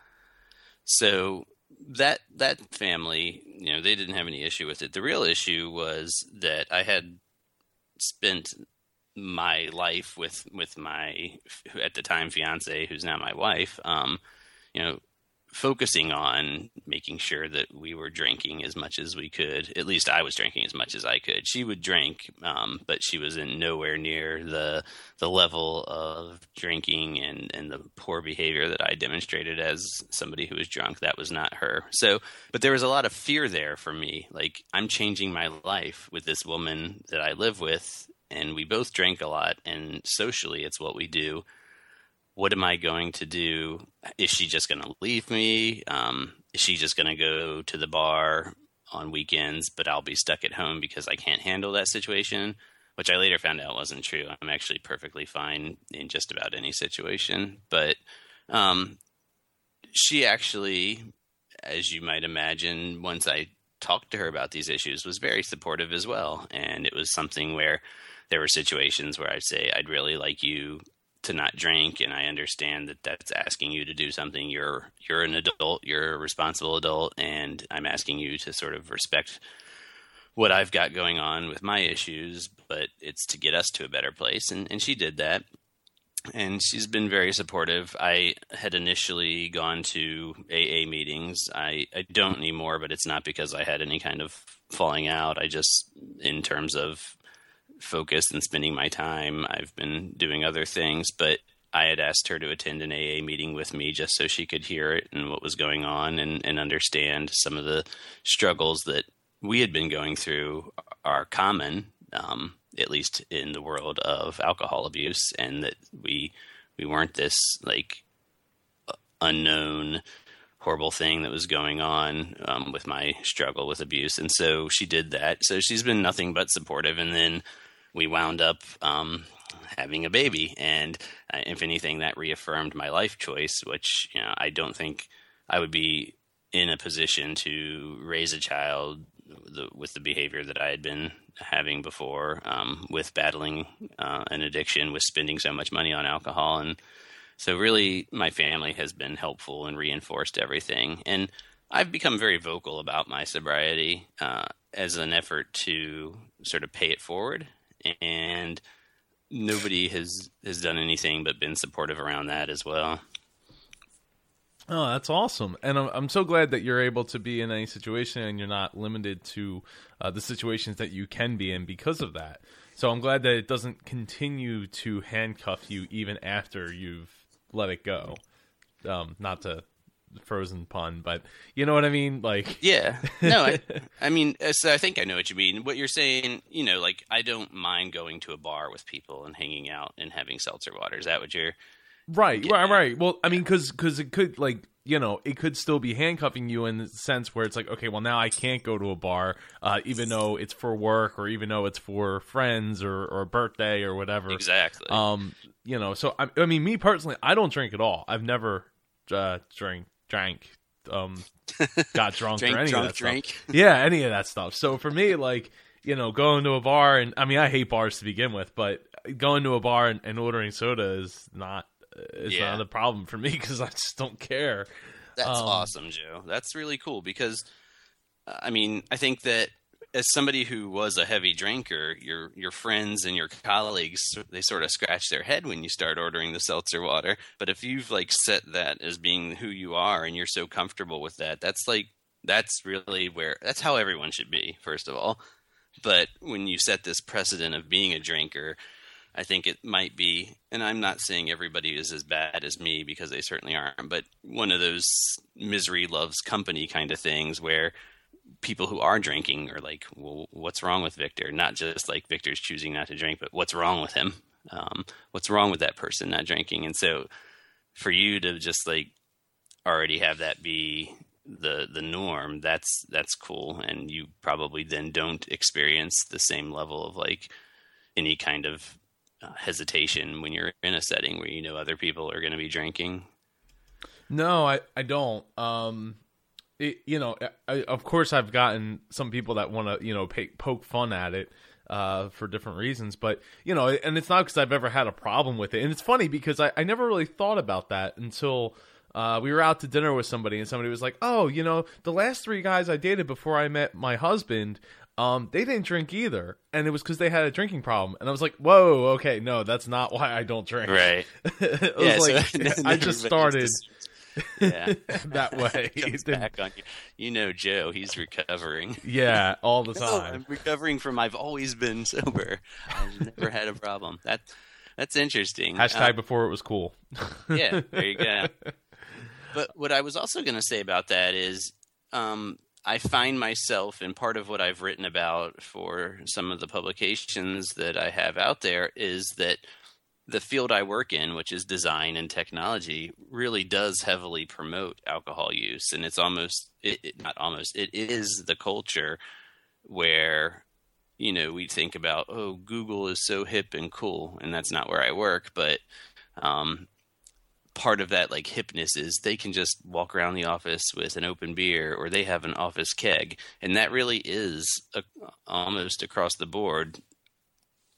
so that that family, you know, they didn't have any issue with it. The real issue was that I had spent my life with with my at the time fiance who's now my wife um you know focusing on making sure that we were drinking as much as we could. At least I was drinking as much as I could. She would drink, um, but she was in nowhere near the the level of drinking and and the poor behavior that I demonstrated as somebody who was drunk. That was not her. So, but there was a lot of fear there for me. Like I'm changing my life with this woman that I live with, and we both drank a lot, and socially, it's what we do what am I going to do? Is she just going to leave me? Um, is she just going to go to the bar on weekends, but I'll be stuck at home because I can't handle that situation? Which I later found out wasn't true. I'm actually perfectly fine in just about any situation. But um, she actually, as you might imagine, once I talked to her about these issues, was very supportive as well. And it was something where there were situations where I'd say, I'd really like you to not drink and i understand that that's asking you to do something. You're you're an adult you're a responsible adult and i'm asking you to sort of respect what i've got going on with my issues but it's to get us to a better place and and she did that. And she's been very supportive. I had initially gone to aa meetings. I i don't anymore but it's not because i had any kind of falling out. I just in terms of focused and spending my time. I've been doing other things, but I had asked her to attend an AA meeting with me just so she could hear it and what was going on and, and understand some of the struggles that we had been going through are common, um, at least in the world of alcohol abuse, and that we we weren't this like unknown horrible thing that was going on um, with my struggle with abuse. And so she did that. So she's been nothing but supportive. And then we wound up um, having a baby, and uh, if anything, that reaffirmed my life choice, which you know I don't think I would be in a position to raise a child the, with the behavior that I had been having before, um, with battling uh, an addiction, with spending so much money on alcohol, and so really, my family has been helpful and reinforced everything, and I've become very vocal about my sobriety uh, as an effort to sort of pay it forward and nobody has has done anything but been supportive around that as well. Oh, that's awesome, and I'm I'm so glad that you're able to be in any situation and you're not limited to uh, the situations that you can be in because of that. So I'm glad that it doesn't continue to handcuff you even after you've let it go. Um, not to frozen pun, but you know what I mean? Like, yeah, no, I, <laughs> I mean, uh, so I think I know what you mean. What you're saying, you know, like I don't mind going to a bar with people and hanging out and having seltzer water. Is that what you're? Right, right, right. Well, I mean, because because it could like you know it could still be handcuffing you in the sense where it's like okay, well now I can't go to a bar, uh, even though it's for work or even though it's for friends or or a birthday or whatever. Exactly. Um, you know, so I, I mean, me personally, I don't drink at all. I've never uh, drank drank, um, <laughs> got drunk drink, or any drunk, of that drink. stuff. <laughs> Yeah, any of that stuff. So for me, like you know, going to a bar and I mean, I hate bars to begin with, but going to a bar and, and ordering soda is not is Yeah. not a problem for me <laughs> because I just don't care. That's Um, awesome, Joe. That's really cool because, uh, I mean, I think that as somebody who was a heavy drinker, your your friends and your colleagues they sort of scratch their head when you start ordering the seltzer water. But if you've like set that as being who you are and you're so comfortable with that, that's like that's really where that's how everyone should be. First of all, but when you set this precedent of being a drinker, I think it might be, and I'm not saying everybody is as bad as me because they certainly aren't, but one of those misery loves company kind of things where people who are drinking are like, well, what's wrong with Victor? Not just like Victor's choosing not to drink, but what's wrong with him? Um, what's wrong with that person not drinking? And so for you to just like already have that be the the norm that's that's cool and you probably then don't experience the same level of like any kind of uh, hesitation when you're in a setting where you know other people are going to be drinking No, I I don't. Um, it, you know, I, of course, I've gotten some people that want to you know pay, poke fun at it. Uh, for different reasons, but you know, and it's not because I've ever had a problem with it. And it's funny because I, I never really thought about that until uh, we were out to dinner with somebody, and somebody was like, "Oh, you know, the last three guys I dated before I met my husband, um, they didn't drink either, and it was because they had a drinking problem." And I was like, "Whoa, okay, no, that's not why I don't drink." right <laughs> I was Yeah, so like, <laughs> I just started. just- Yeah. <laughs> that <laughs> way. Comes back on you. You know, Joe, he's recovering. <laughs> yeah, all the No, time. I'm recovering from I've always been sober. I've never had a problem. That that's interesting. Hashtag Uh, before it was cool. yeah, there you go. But what I was also going to say about that is, um, I find myself, and part of what I've written about for some of the publications that I have out there is that the field I work in, which is design and technology, really does heavily promote alcohol use, and it's almost it, it, not almost it is the culture where you know we think about oh Google is so hip and cool, and that's not where I work, but um, part of that like hipness is they can just walk around the office with an open beer or they have an office keg. And that really is a, almost across the board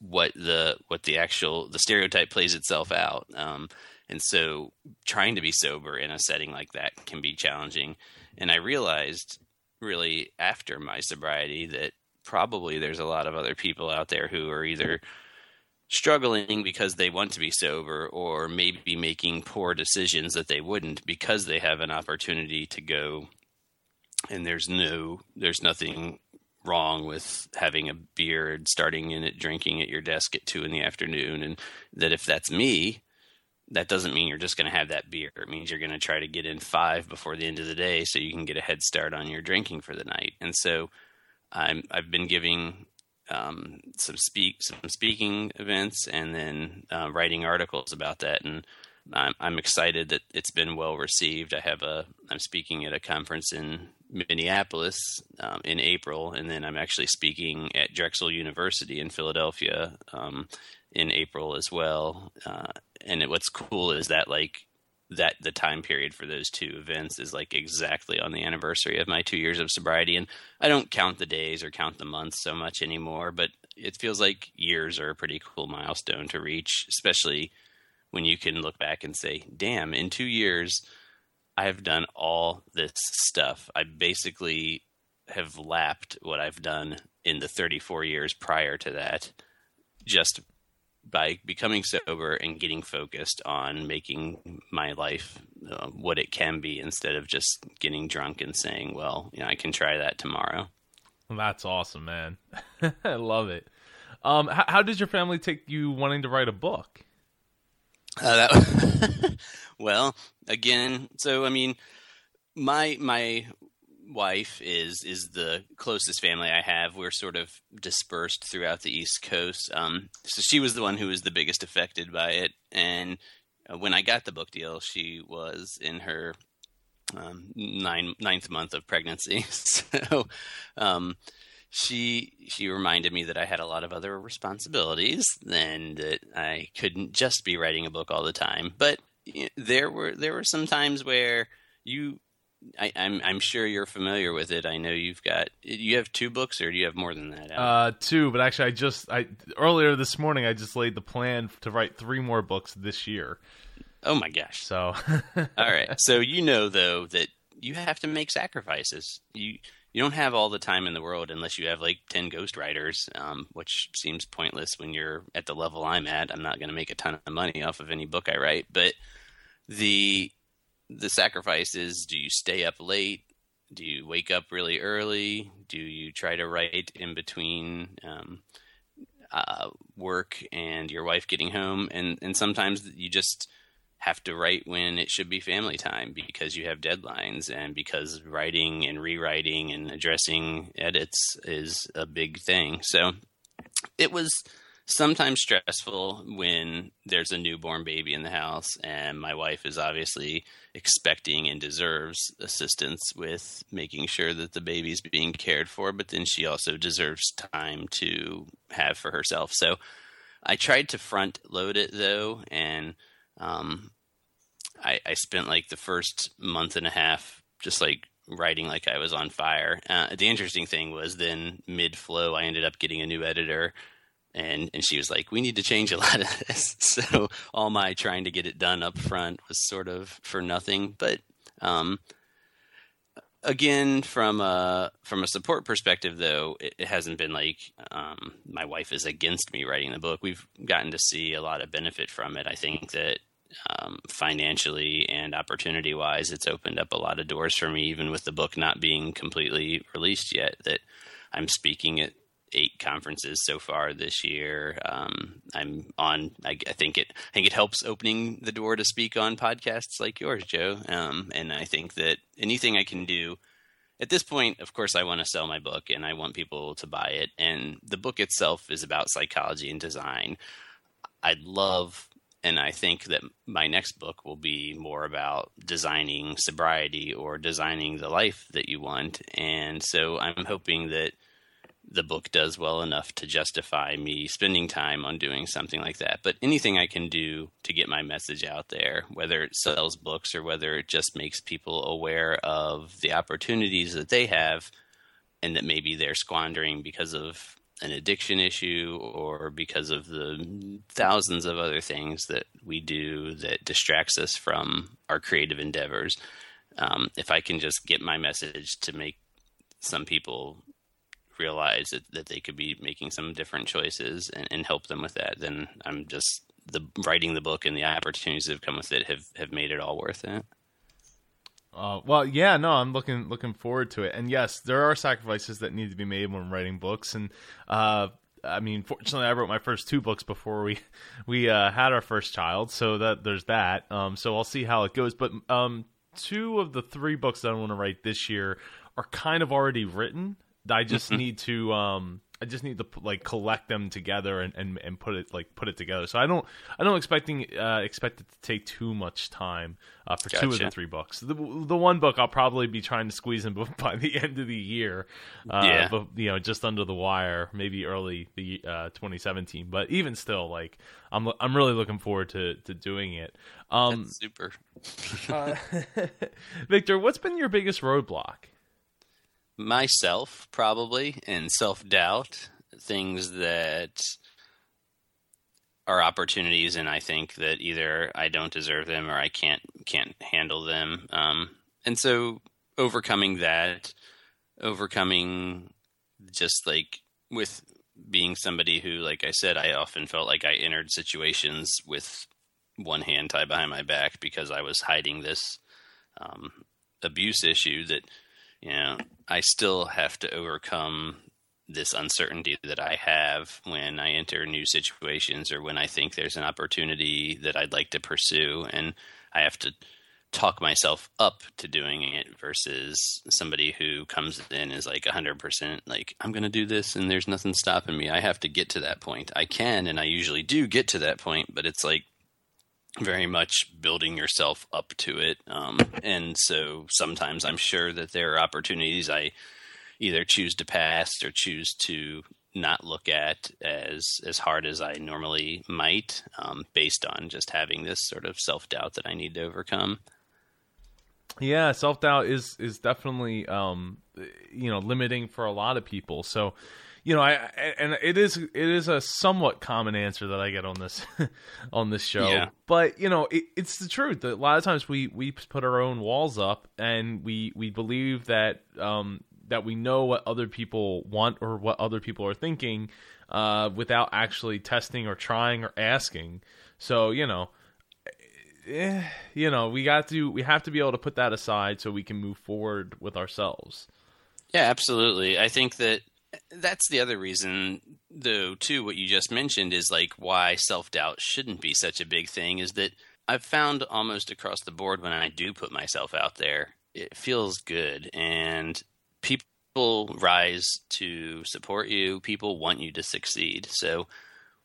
what the what the actual the stereotype plays itself out. Um, and so trying to be sober in a setting like that can be challenging. And i realized really after my sobriety that probably there's a lot of other people out there who are either struggling because they want to be sober or maybe making poor decisions that they wouldn't because they have an opportunity to go. And there's no there's nothing wrong with having a beer and starting in it drinking at your desk at two in the afternoon and that if that's me that doesn't mean you're just going to have that beer. It means you're going to try to get in five before the end of the day so you can get a head start on your drinking for the night. And so i'm i've been giving um, some speak some speaking events and then uh, writing articles about that and I'm, I'm excited that it's been well received. I have a I'm speaking at a conference in Minneapolis um, in April and then I'm actually speaking at Drexel University in Philadelphia um, in April as well. Uh, and it, what's cool is that like that the time period for those two events is like exactly on the anniversary of my two years of sobriety. And i don't count the days or count the months so much anymore but it feels like years are a pretty cool milestone to reach especially when you can look back and say damn in two years i have done all this stuff i basically have lapped what i've done in the 34 years prior to that just by becoming sober and getting focused on making my life uh, what it can be instead of just getting drunk and saying, well, you know, I can try that tomorrow. That's awesome, man. <laughs> I love it. Um, how, how did your family take you wanting to write a book? Uh, that, <laughs> well, again, so I mean, my my wife is is the closest family I have. We're sort of dispersed throughout the East Coast. Um, so she was the one who was the biggest affected by it. And uh, when I got the book deal, she was in her um, nine ninth month of pregnancy. <laughs> so um, she she reminded me that I had a lot of other responsibilities and that I couldn't just be writing a book all the time. But you know, there were there were some times where you I, am I'm, I'm sure you're familiar with it. I know you've got you have two books, or do you have more than that? Uh, two, but actually, I just I earlier this morning I just laid the plan to write three more books this year. oh my gosh! So, <laughs> All right, so you know though that you have to make sacrifices. You you don't have all the time in the world unless you have like ten ghostwriters, um, which seems pointless when you're at the level I'm at. I'm not going to make a ton of money off of any book I write, but the the sacrifice is do you stay up late? Do you wake up really early? Do you try to write in between um, uh, work and your wife getting home? And and sometimes you just have to write when it should be family time because you have deadlines and because writing and rewriting and addressing edits is a big thing. So it was sometimes stressful when there's a newborn baby in the house and my wife is obviously expecting and deserves assistance with making sure that the baby's being cared for but then she also deserves time to have for herself. So i tried to front load it though and um, I, I spent like the first month and a half just like writing like i was on fire uh, the interesting thing was then mid flow i ended up getting a new editor and and she was like, "We need to change a <laughs> lot of this." So all my trying to get it done up front was sort of for nothing. But um, again, from a from a support perspective, though, it, it hasn't been like um, my wife is against me writing the book. We've gotten to see a lot of benefit from it. I think that um, financially and opportunity wise, it's opened up a lot of doors for me, even with the book not being completely released yet. That I'm speaking at eight conferences so far this year. Um, I'm on. I, I, think it. I think it helps opening the door to speak on podcasts like yours, Joe. Um, and I think that anything I can do. At this point, of course, I want to sell my book and I want people to buy it. And the book itself is about psychology and design. I'd love and I think that my next book will be more about designing sobriety or designing the life that you want. And so I'm hoping that the book does well enough to justify me spending time on doing something like that. But anything I can do to get my message out there, whether it sells books or whether it just makes people aware of the opportunities that they have and that maybe they're squandering because of an addiction issue or because of the thousands of other things that we do that distracts us from our creative endeavors. Um, if I can just get my message to make some people realize that, that they could be making some different choices and, and help them with that, then I'm just the writing the book and the opportunities that have come with it have, have made it all worth it. Uh, well, yeah, no, I'm looking looking forward to it. And yes, there are sacrifices that need to be made when writing books. And uh, I mean, fortunately, I wrote my first two books before we <laughs> we uh, had our first child, so that there's that. Um, so I'll see how it goes. But um, two of the three books that I want to write this year are kind of already written. I just <laughs> need to um, I just need to like collect them together and, and, and put it like put it together. So I don't I don't expecting uh, expect it to take too much time uh, for gotcha. two of the three books. The the one book I'll probably be trying to squeeze in <laughs> by the end of the year. Uh, yeah. But you know, just under the wire, maybe early the uh, 2017. But even still, like I'm I'm really looking forward to to doing it. Um, That's super. <laughs> uh, <laughs> Victor, what's been your biggest roadblock? Myself probably and self doubt, things that are opportunities, and I think that either I don't deserve them or I can't can't handle them. Um, and so overcoming that, overcoming just like with being somebody who, like I said, I often felt like I entered situations with one hand tied behind my back because I was hiding this um, abuse issue that you know, I still have to overcome this uncertainty that I have when I enter new situations or when I think there's an opportunity that I'd like to pursue. And I have to talk myself up to doing it versus somebody who comes in is like 100% like, I'm going to do this and there's nothing stopping me. I have to get to that point. I can, and I usually do get to that point, but it's like, very much building yourself up to it. Um, and so sometimes I'm sure that there are opportunities I either choose to pass or choose to not look at as as hard as I normally might, um, based on just having this sort of self doubt that I need to overcome. Yeah, self doubt is is definitely um, you know limiting for a lot of people. So you know, I, and it is it is a somewhat common answer that I get on this <laughs> on this show. Yeah. But you know, it, it's the truth. A lot of times we we put our own walls up, and we we believe that um, that we know what other people want or what other people are thinking, uh, without actually testing or trying or asking. So you know. Eh, you know, we got to we have to be able to put that aside so we can move forward with ourselves. Yeah, absolutely. I think that that's the other reason though too what you just mentioned is like why self-doubt shouldn't be such a big thing is that I've found almost across the board when I do put myself out there it feels good and people rise to support you people want you to succeed. So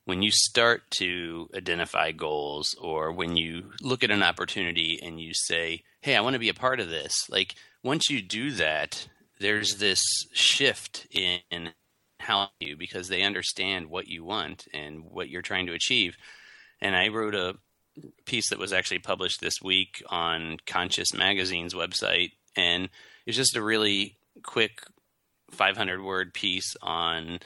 when you start to identify goals or when you look at an opportunity and you say hey I want to be a part of this like once you do that there's this shift in how you because they understand what you want and what you're trying to achieve. And I wrote a piece that was actually published this week on Conscious Magazine's website, and it's just a really quick 500 word piece on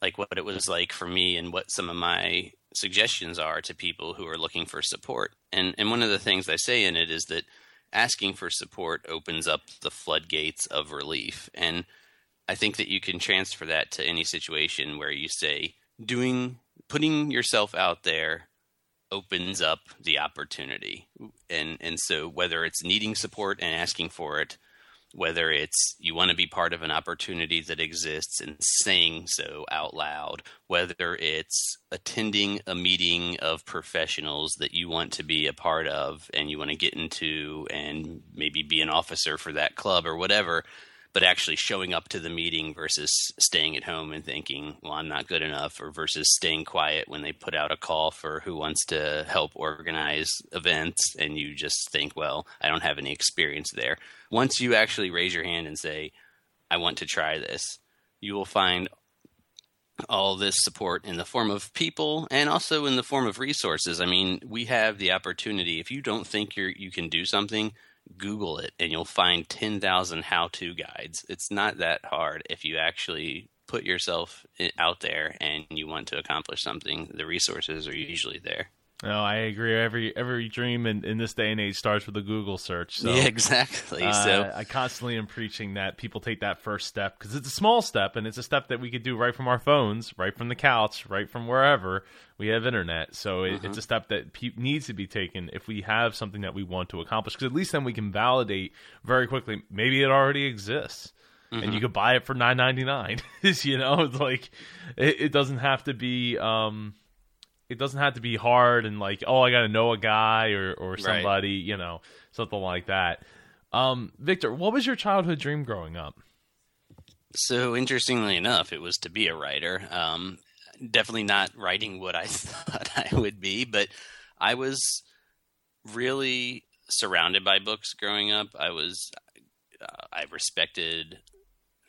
like what it was like for me and what some of my suggestions are to people who are looking for support. And and one of the things I say in it is that asking for support opens up the floodgates of relief. And I think that you can transfer that to any situation where you say, doing, putting yourself out there opens up the opportunity. And and so whether it's needing support and asking for it, whether it's you want to be part of an opportunity that exists and saying so out loud, whether it's attending a meeting of professionals that you want to be a part of and you want to get into and maybe be an officer for that club or whatever, but actually showing up to the meeting versus staying at home and thinking, well, I'm not good enough, or versus staying quiet when they put out a call for who wants to help organize events, and you just think, well, I don't have any experience there. Once you actually raise your hand and say, I want to try this, you will find all this support in the form of people and also in the form of resources. I mean, we have the opportunity. If you don't think you're you can do something, Google it and you'll find 10,000 how to guides. It's not that hard if you actually put yourself out there and you want to accomplish something. The resources are usually there. No, I agree. Every every dream in, in this day and age starts with a Google search. So, yeah, <laughs> exactly. Uh, so I constantly am preaching that people take that first step because it's a small step and it's a step that we could do right from our phones, right from the couch, right from wherever we have internet. So it, mm-hmm. it's a step that pe- needs to be taken if we have something that we want to accomplish because at least then we can validate very quickly. Maybe it already exists. Mm-hmm. and you could buy it for nine ninety nine. <laughs> you know, it's like it, it, doesn't have to be um, it doesn't have to be hard and like oh I got to know a guy or or somebody right. you know something like that. Um, Victor, what was your childhood dream growing up? So interestingly enough, it was to be a writer. Um, definitely not writing what I <laughs> thought I would be, but I was really surrounded by books growing up. I was uh, I respected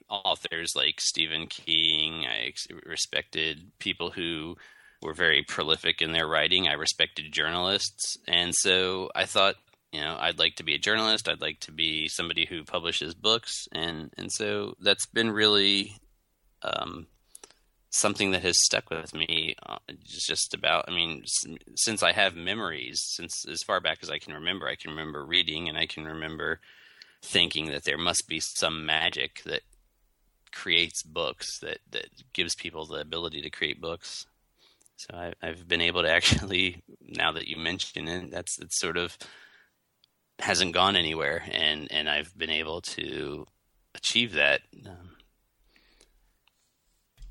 authors like Stephen King. I respected people who were very prolific in their writing. I respected journalists, and so I thought, you know, I'd like to be a journalist. I'd like to be somebody who publishes books, and and so that's been really um, something that has stuck with me. Uh, just about, I mean, since I have memories, since as far back as I can remember, I can remember reading, and I can remember thinking that there must be some magic that creates books that that gives people the ability to create books so I, have been able to actually, <laughs> now that you mention it, that's it's sort of hasn't gone anywhere, and and I've been able to achieve that. Um,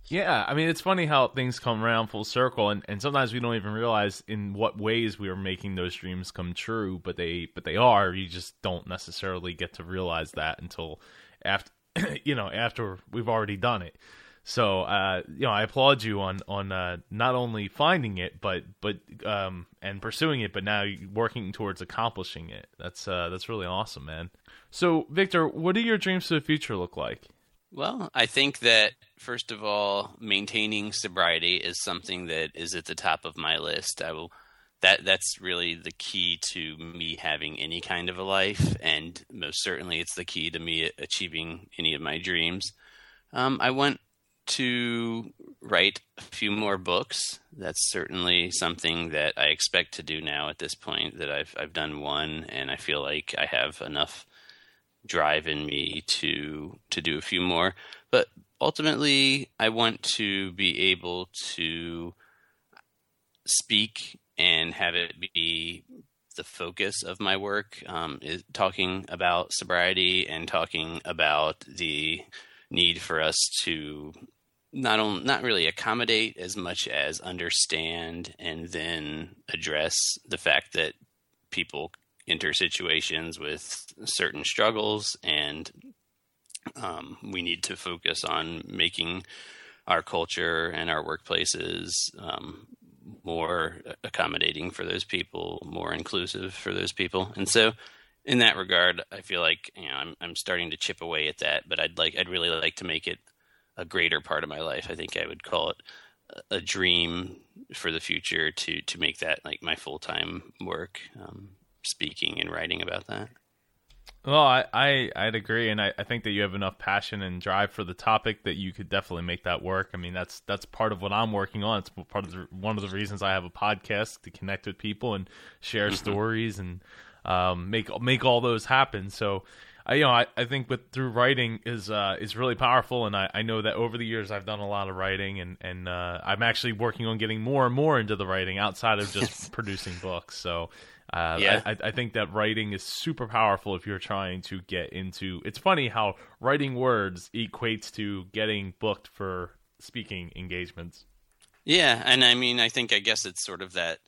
yeah, I mean it's funny how things come around full circle, and, and sometimes we don't even realize in what ways we are making those dreams come true, but they but they are. You just don't necessarily get to realize that until after <clears throat> you know after we've already done it. So uh, you know, I applaud you on on uh, not only finding it, but but um, and pursuing it, but now working towards accomplishing it. That's uh, that's really awesome, man. So, Victor, what do your dreams for the future look like? Well, I think that first of all, maintaining sobriety is something that is at the top of my list. I will that that's really the key to me having any kind of a life, and most certainly, it's the key to me achieving any of my dreams. Um, I want to write a few more books. That's certainly something that I expect to do now at this point that I've I've done one and I feel like I have enough drive in me to to do a few more. But ultimately I want to be able to speak and have it be the focus of my work um, is talking about sobriety and talking about the need for us to not only not really accommodate as much as understand and then address the fact that people enter situations with certain struggles and um, we need to focus on making our culture and our workplaces um, more accommodating for those people, more inclusive for those people, and so in that regard, I feel like you know I'm I'm starting to chip away at that, but I'd like I'd really like to make it a greater part of my life. I think I would call it a dream for the future to to make that like my full time work, um, speaking and writing about that. Well, I, I I'd agree, and I, I think that you have enough passion and drive for the topic that you could definitely make that work. I mean, that's that's part of what I'm working on. It's part of the, one of the reasons I have a podcast to connect with people and share mm-hmm. stories and um, make make all those happen. So I, you know, I, I think with through writing is uh, is really powerful, and I, I know that over the years I've done a lot of writing, and and uh, I'm actually working on getting more and more into the writing outside of just <laughs> producing books. So. Uh, Yeah. I, I think that writing is super powerful if you're trying to get into. It's funny how writing words equates to getting booked for speaking engagements. Yeah, and I mean, I think I guess it's sort of that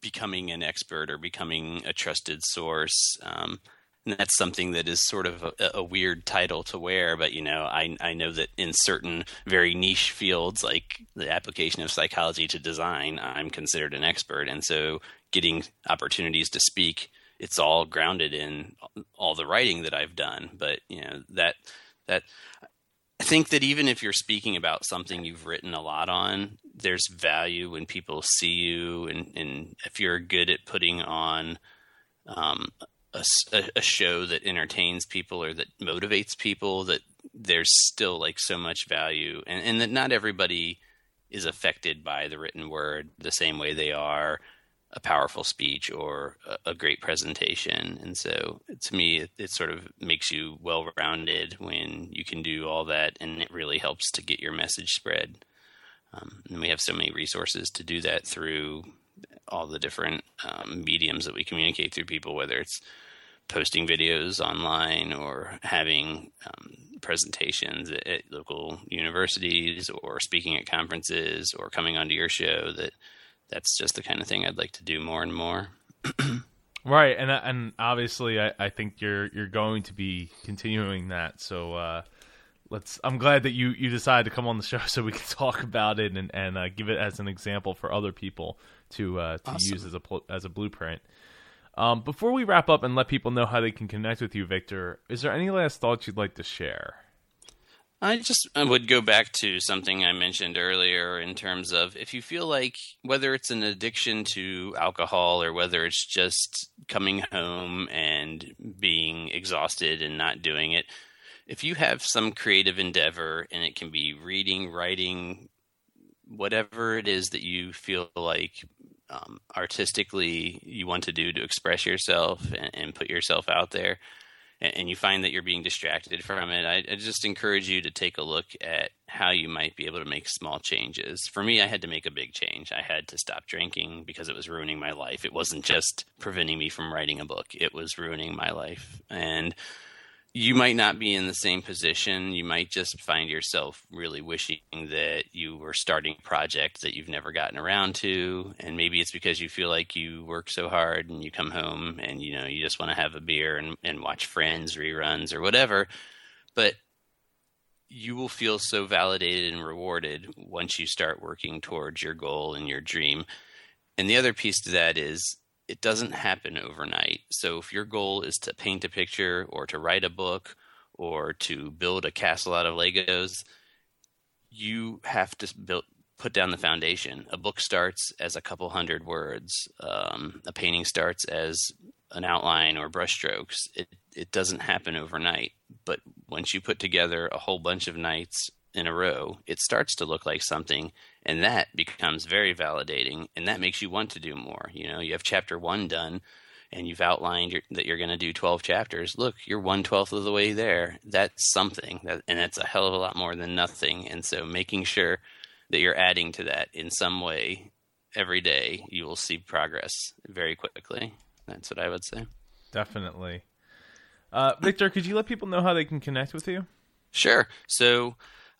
becoming an expert or becoming a trusted source. Um, and that's something that is sort of a, a weird title to wear, but you know, I I know that in certain very niche fields, like the application of psychology to design, I'm considered an expert, and so getting opportunities to speak, it's all grounded in all the writing that I've done. But you know that that I think that even if you're speaking about something you've written a lot on, there's value when people see you, and, and if you're good at putting on um, a, a show that entertains people or that motivates people, that there's still like so much value, and, and that not everybody is affected by the written word the same way they are a powerful speech or a, a great presentation. And so to me, it, it sort of makes you well rounded when you can do all that, and it really helps to get your message spread. Um, and we have so many resources to do that through all the different um, mediums that we communicate through people, whether it's posting videos online or having um, presentations at, at local universities or speaking at conferences or coming onto your show that that's just the kind of thing I'd like to do more and more. <clears throat> Right, and and obviously, I, I think you're you're going to be continuing that. So uh, let's. I'm glad that you you decided to come on the show <laughs> so we can talk about it and and uh, give it as an example for other people to uh, to Awesome. use as a as a blueprint. Um, before we wrap up and let people know how they can connect with you, Victor, is there any last thoughts you'd like to share? I just I would go back to something I mentioned earlier in terms of if you feel like whether it's an addiction to alcohol or whether it's just coming home and being exhausted and not doing it, if you have some creative endeavor and it can be reading, writing, whatever it is that you feel like um, artistically you want to do to express yourself and, and put yourself out there, and, and you find that you're being distracted from it, I, I just encourage you to take a look at how you might be able to make small changes. For me, I had to make a big change. I had to stop drinking because it was ruining my life. It wasn't just preventing me from writing a book, it was ruining my life. And you might not be in the same position. You might just find yourself really wishing that you were starting a project that you've never gotten around to. And maybe it's because you feel like you work so hard and you come home and you know you just want to have a beer and, and watch friends reruns or whatever. But you will feel so validated and rewarded once you start working towards your goal and your dream. And the other piece to that is it doesn't happen overnight. So if your goal is to paint a picture or to write a book or to build a castle out of Legos, you have to build put down the foundation. A book starts as a couple hundred words. Um, a painting starts as an outline or brushstrokes. It it doesn't happen overnight, but once you put together a whole bunch of nights in a row, it starts to look like something, and that becomes very validating, and that makes you want to do more. You know, you have chapter one done, and you've outlined your, that you're going to do 12 chapters. Look, you're one twelfth of the way there. That's something, that, and that's a hell of a lot more than nothing. And so, making sure that you're adding to that in some way every day, you will see progress very quickly. That's what I would say. Definitely. Uh, Victor, could you let people know how they can connect with you? Sure. So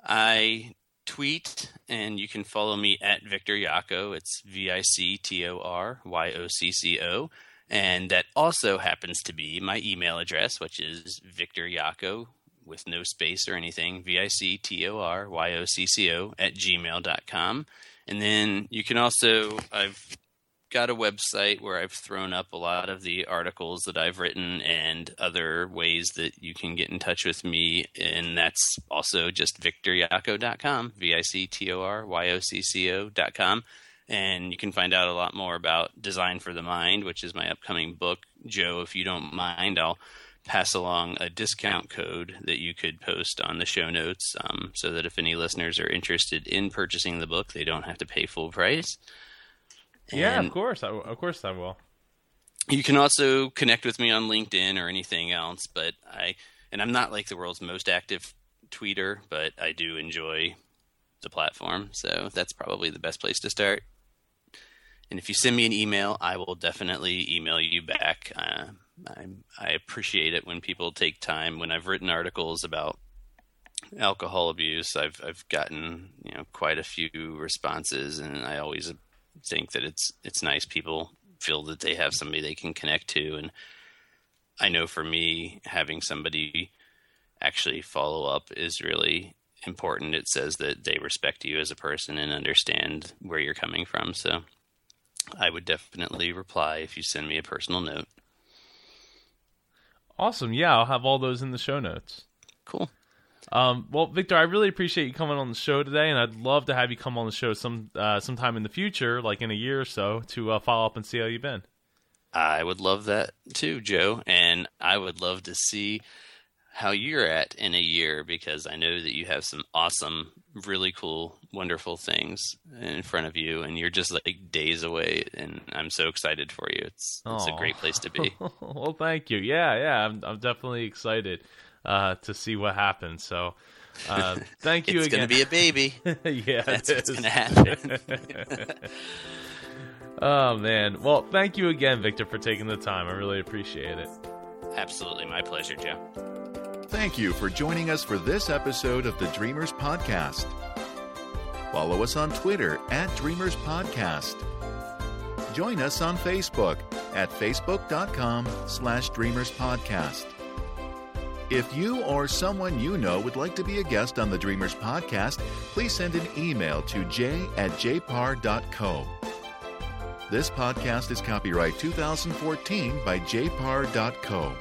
I tweet, and you can follow me at Victor Yocco. It's V I C T O R Y O C C O. And that also happens to be my email address, which is Victor Yocco with no space or anything, V I C T O R Y O C C O at gmail.com. And then you can also, I've got a website where I've thrown up a lot of the articles that I've written and other ways that you can get in touch with me. And that's also just victoryocco.com, V I C T O R Y O C C O.com. And you can find out a lot more about Design for the Mind, which is my upcoming book. Joe, if you don't mind, I'll pass along a discount code that you could post on the show notes um, so that if any listeners are interested in purchasing the book, they don't have to pay full price. Yeah, And- of course. I, of course, I will. you can also connect with me on LinkedIn or anything else. But I and I'm not like the world's most active tweeter, but I do enjoy the platform. So that's probably the best place to start. And if you send me an email, I will definitely email you back. Uh, I, I appreciate it when people take time. When I've written articles about alcohol abuse, I've I've gotten you know quite a few responses, and I always think that it's it's nice people feel that they have somebody they can connect to, and I know for me having somebody actually follow up is really important. It says that they respect you as a person and understand where you're coming from. So I would definitely reply if you send me a personal note. Awesome. Yeah, I'll have all those in the show notes. Cool. Um, well, Victor, I really appreciate you coming on the show today, and I'd love to have you come on the show some uh, sometime in the future, like in a year or so, to uh, follow up and see how you've been. I would love that too, Joe, and I would love to see how you're at in a year because I know that you have some awesome, really cool, wonderful things in front of you, and you're just like days away, and I'm so excited for you. It's it's a great place to be. <laughs> well, thank you. Yeah, yeah, I'm I'm definitely excited uh, to see what happens. So. Uh, <laughs> thank you it's again. It's gonna be a baby. <laughs> yeah, that's what's gonna happen. <laughs> oh man. Well, thank you again, Victor, for taking the time. I really appreciate it. Absolutely, my pleasure, Joe. Thank you for joining us for this episode of the Dreamers Podcast. Follow us on Twitter at Dreamers Podcast. Join us on Facebook at facebook.com slash Dreamers Podcast. If you or someone you know would like to be a guest on the Dreamers Podcast, please send an email to j at jpar.co. This podcast is copyright 2014 by jpar.co.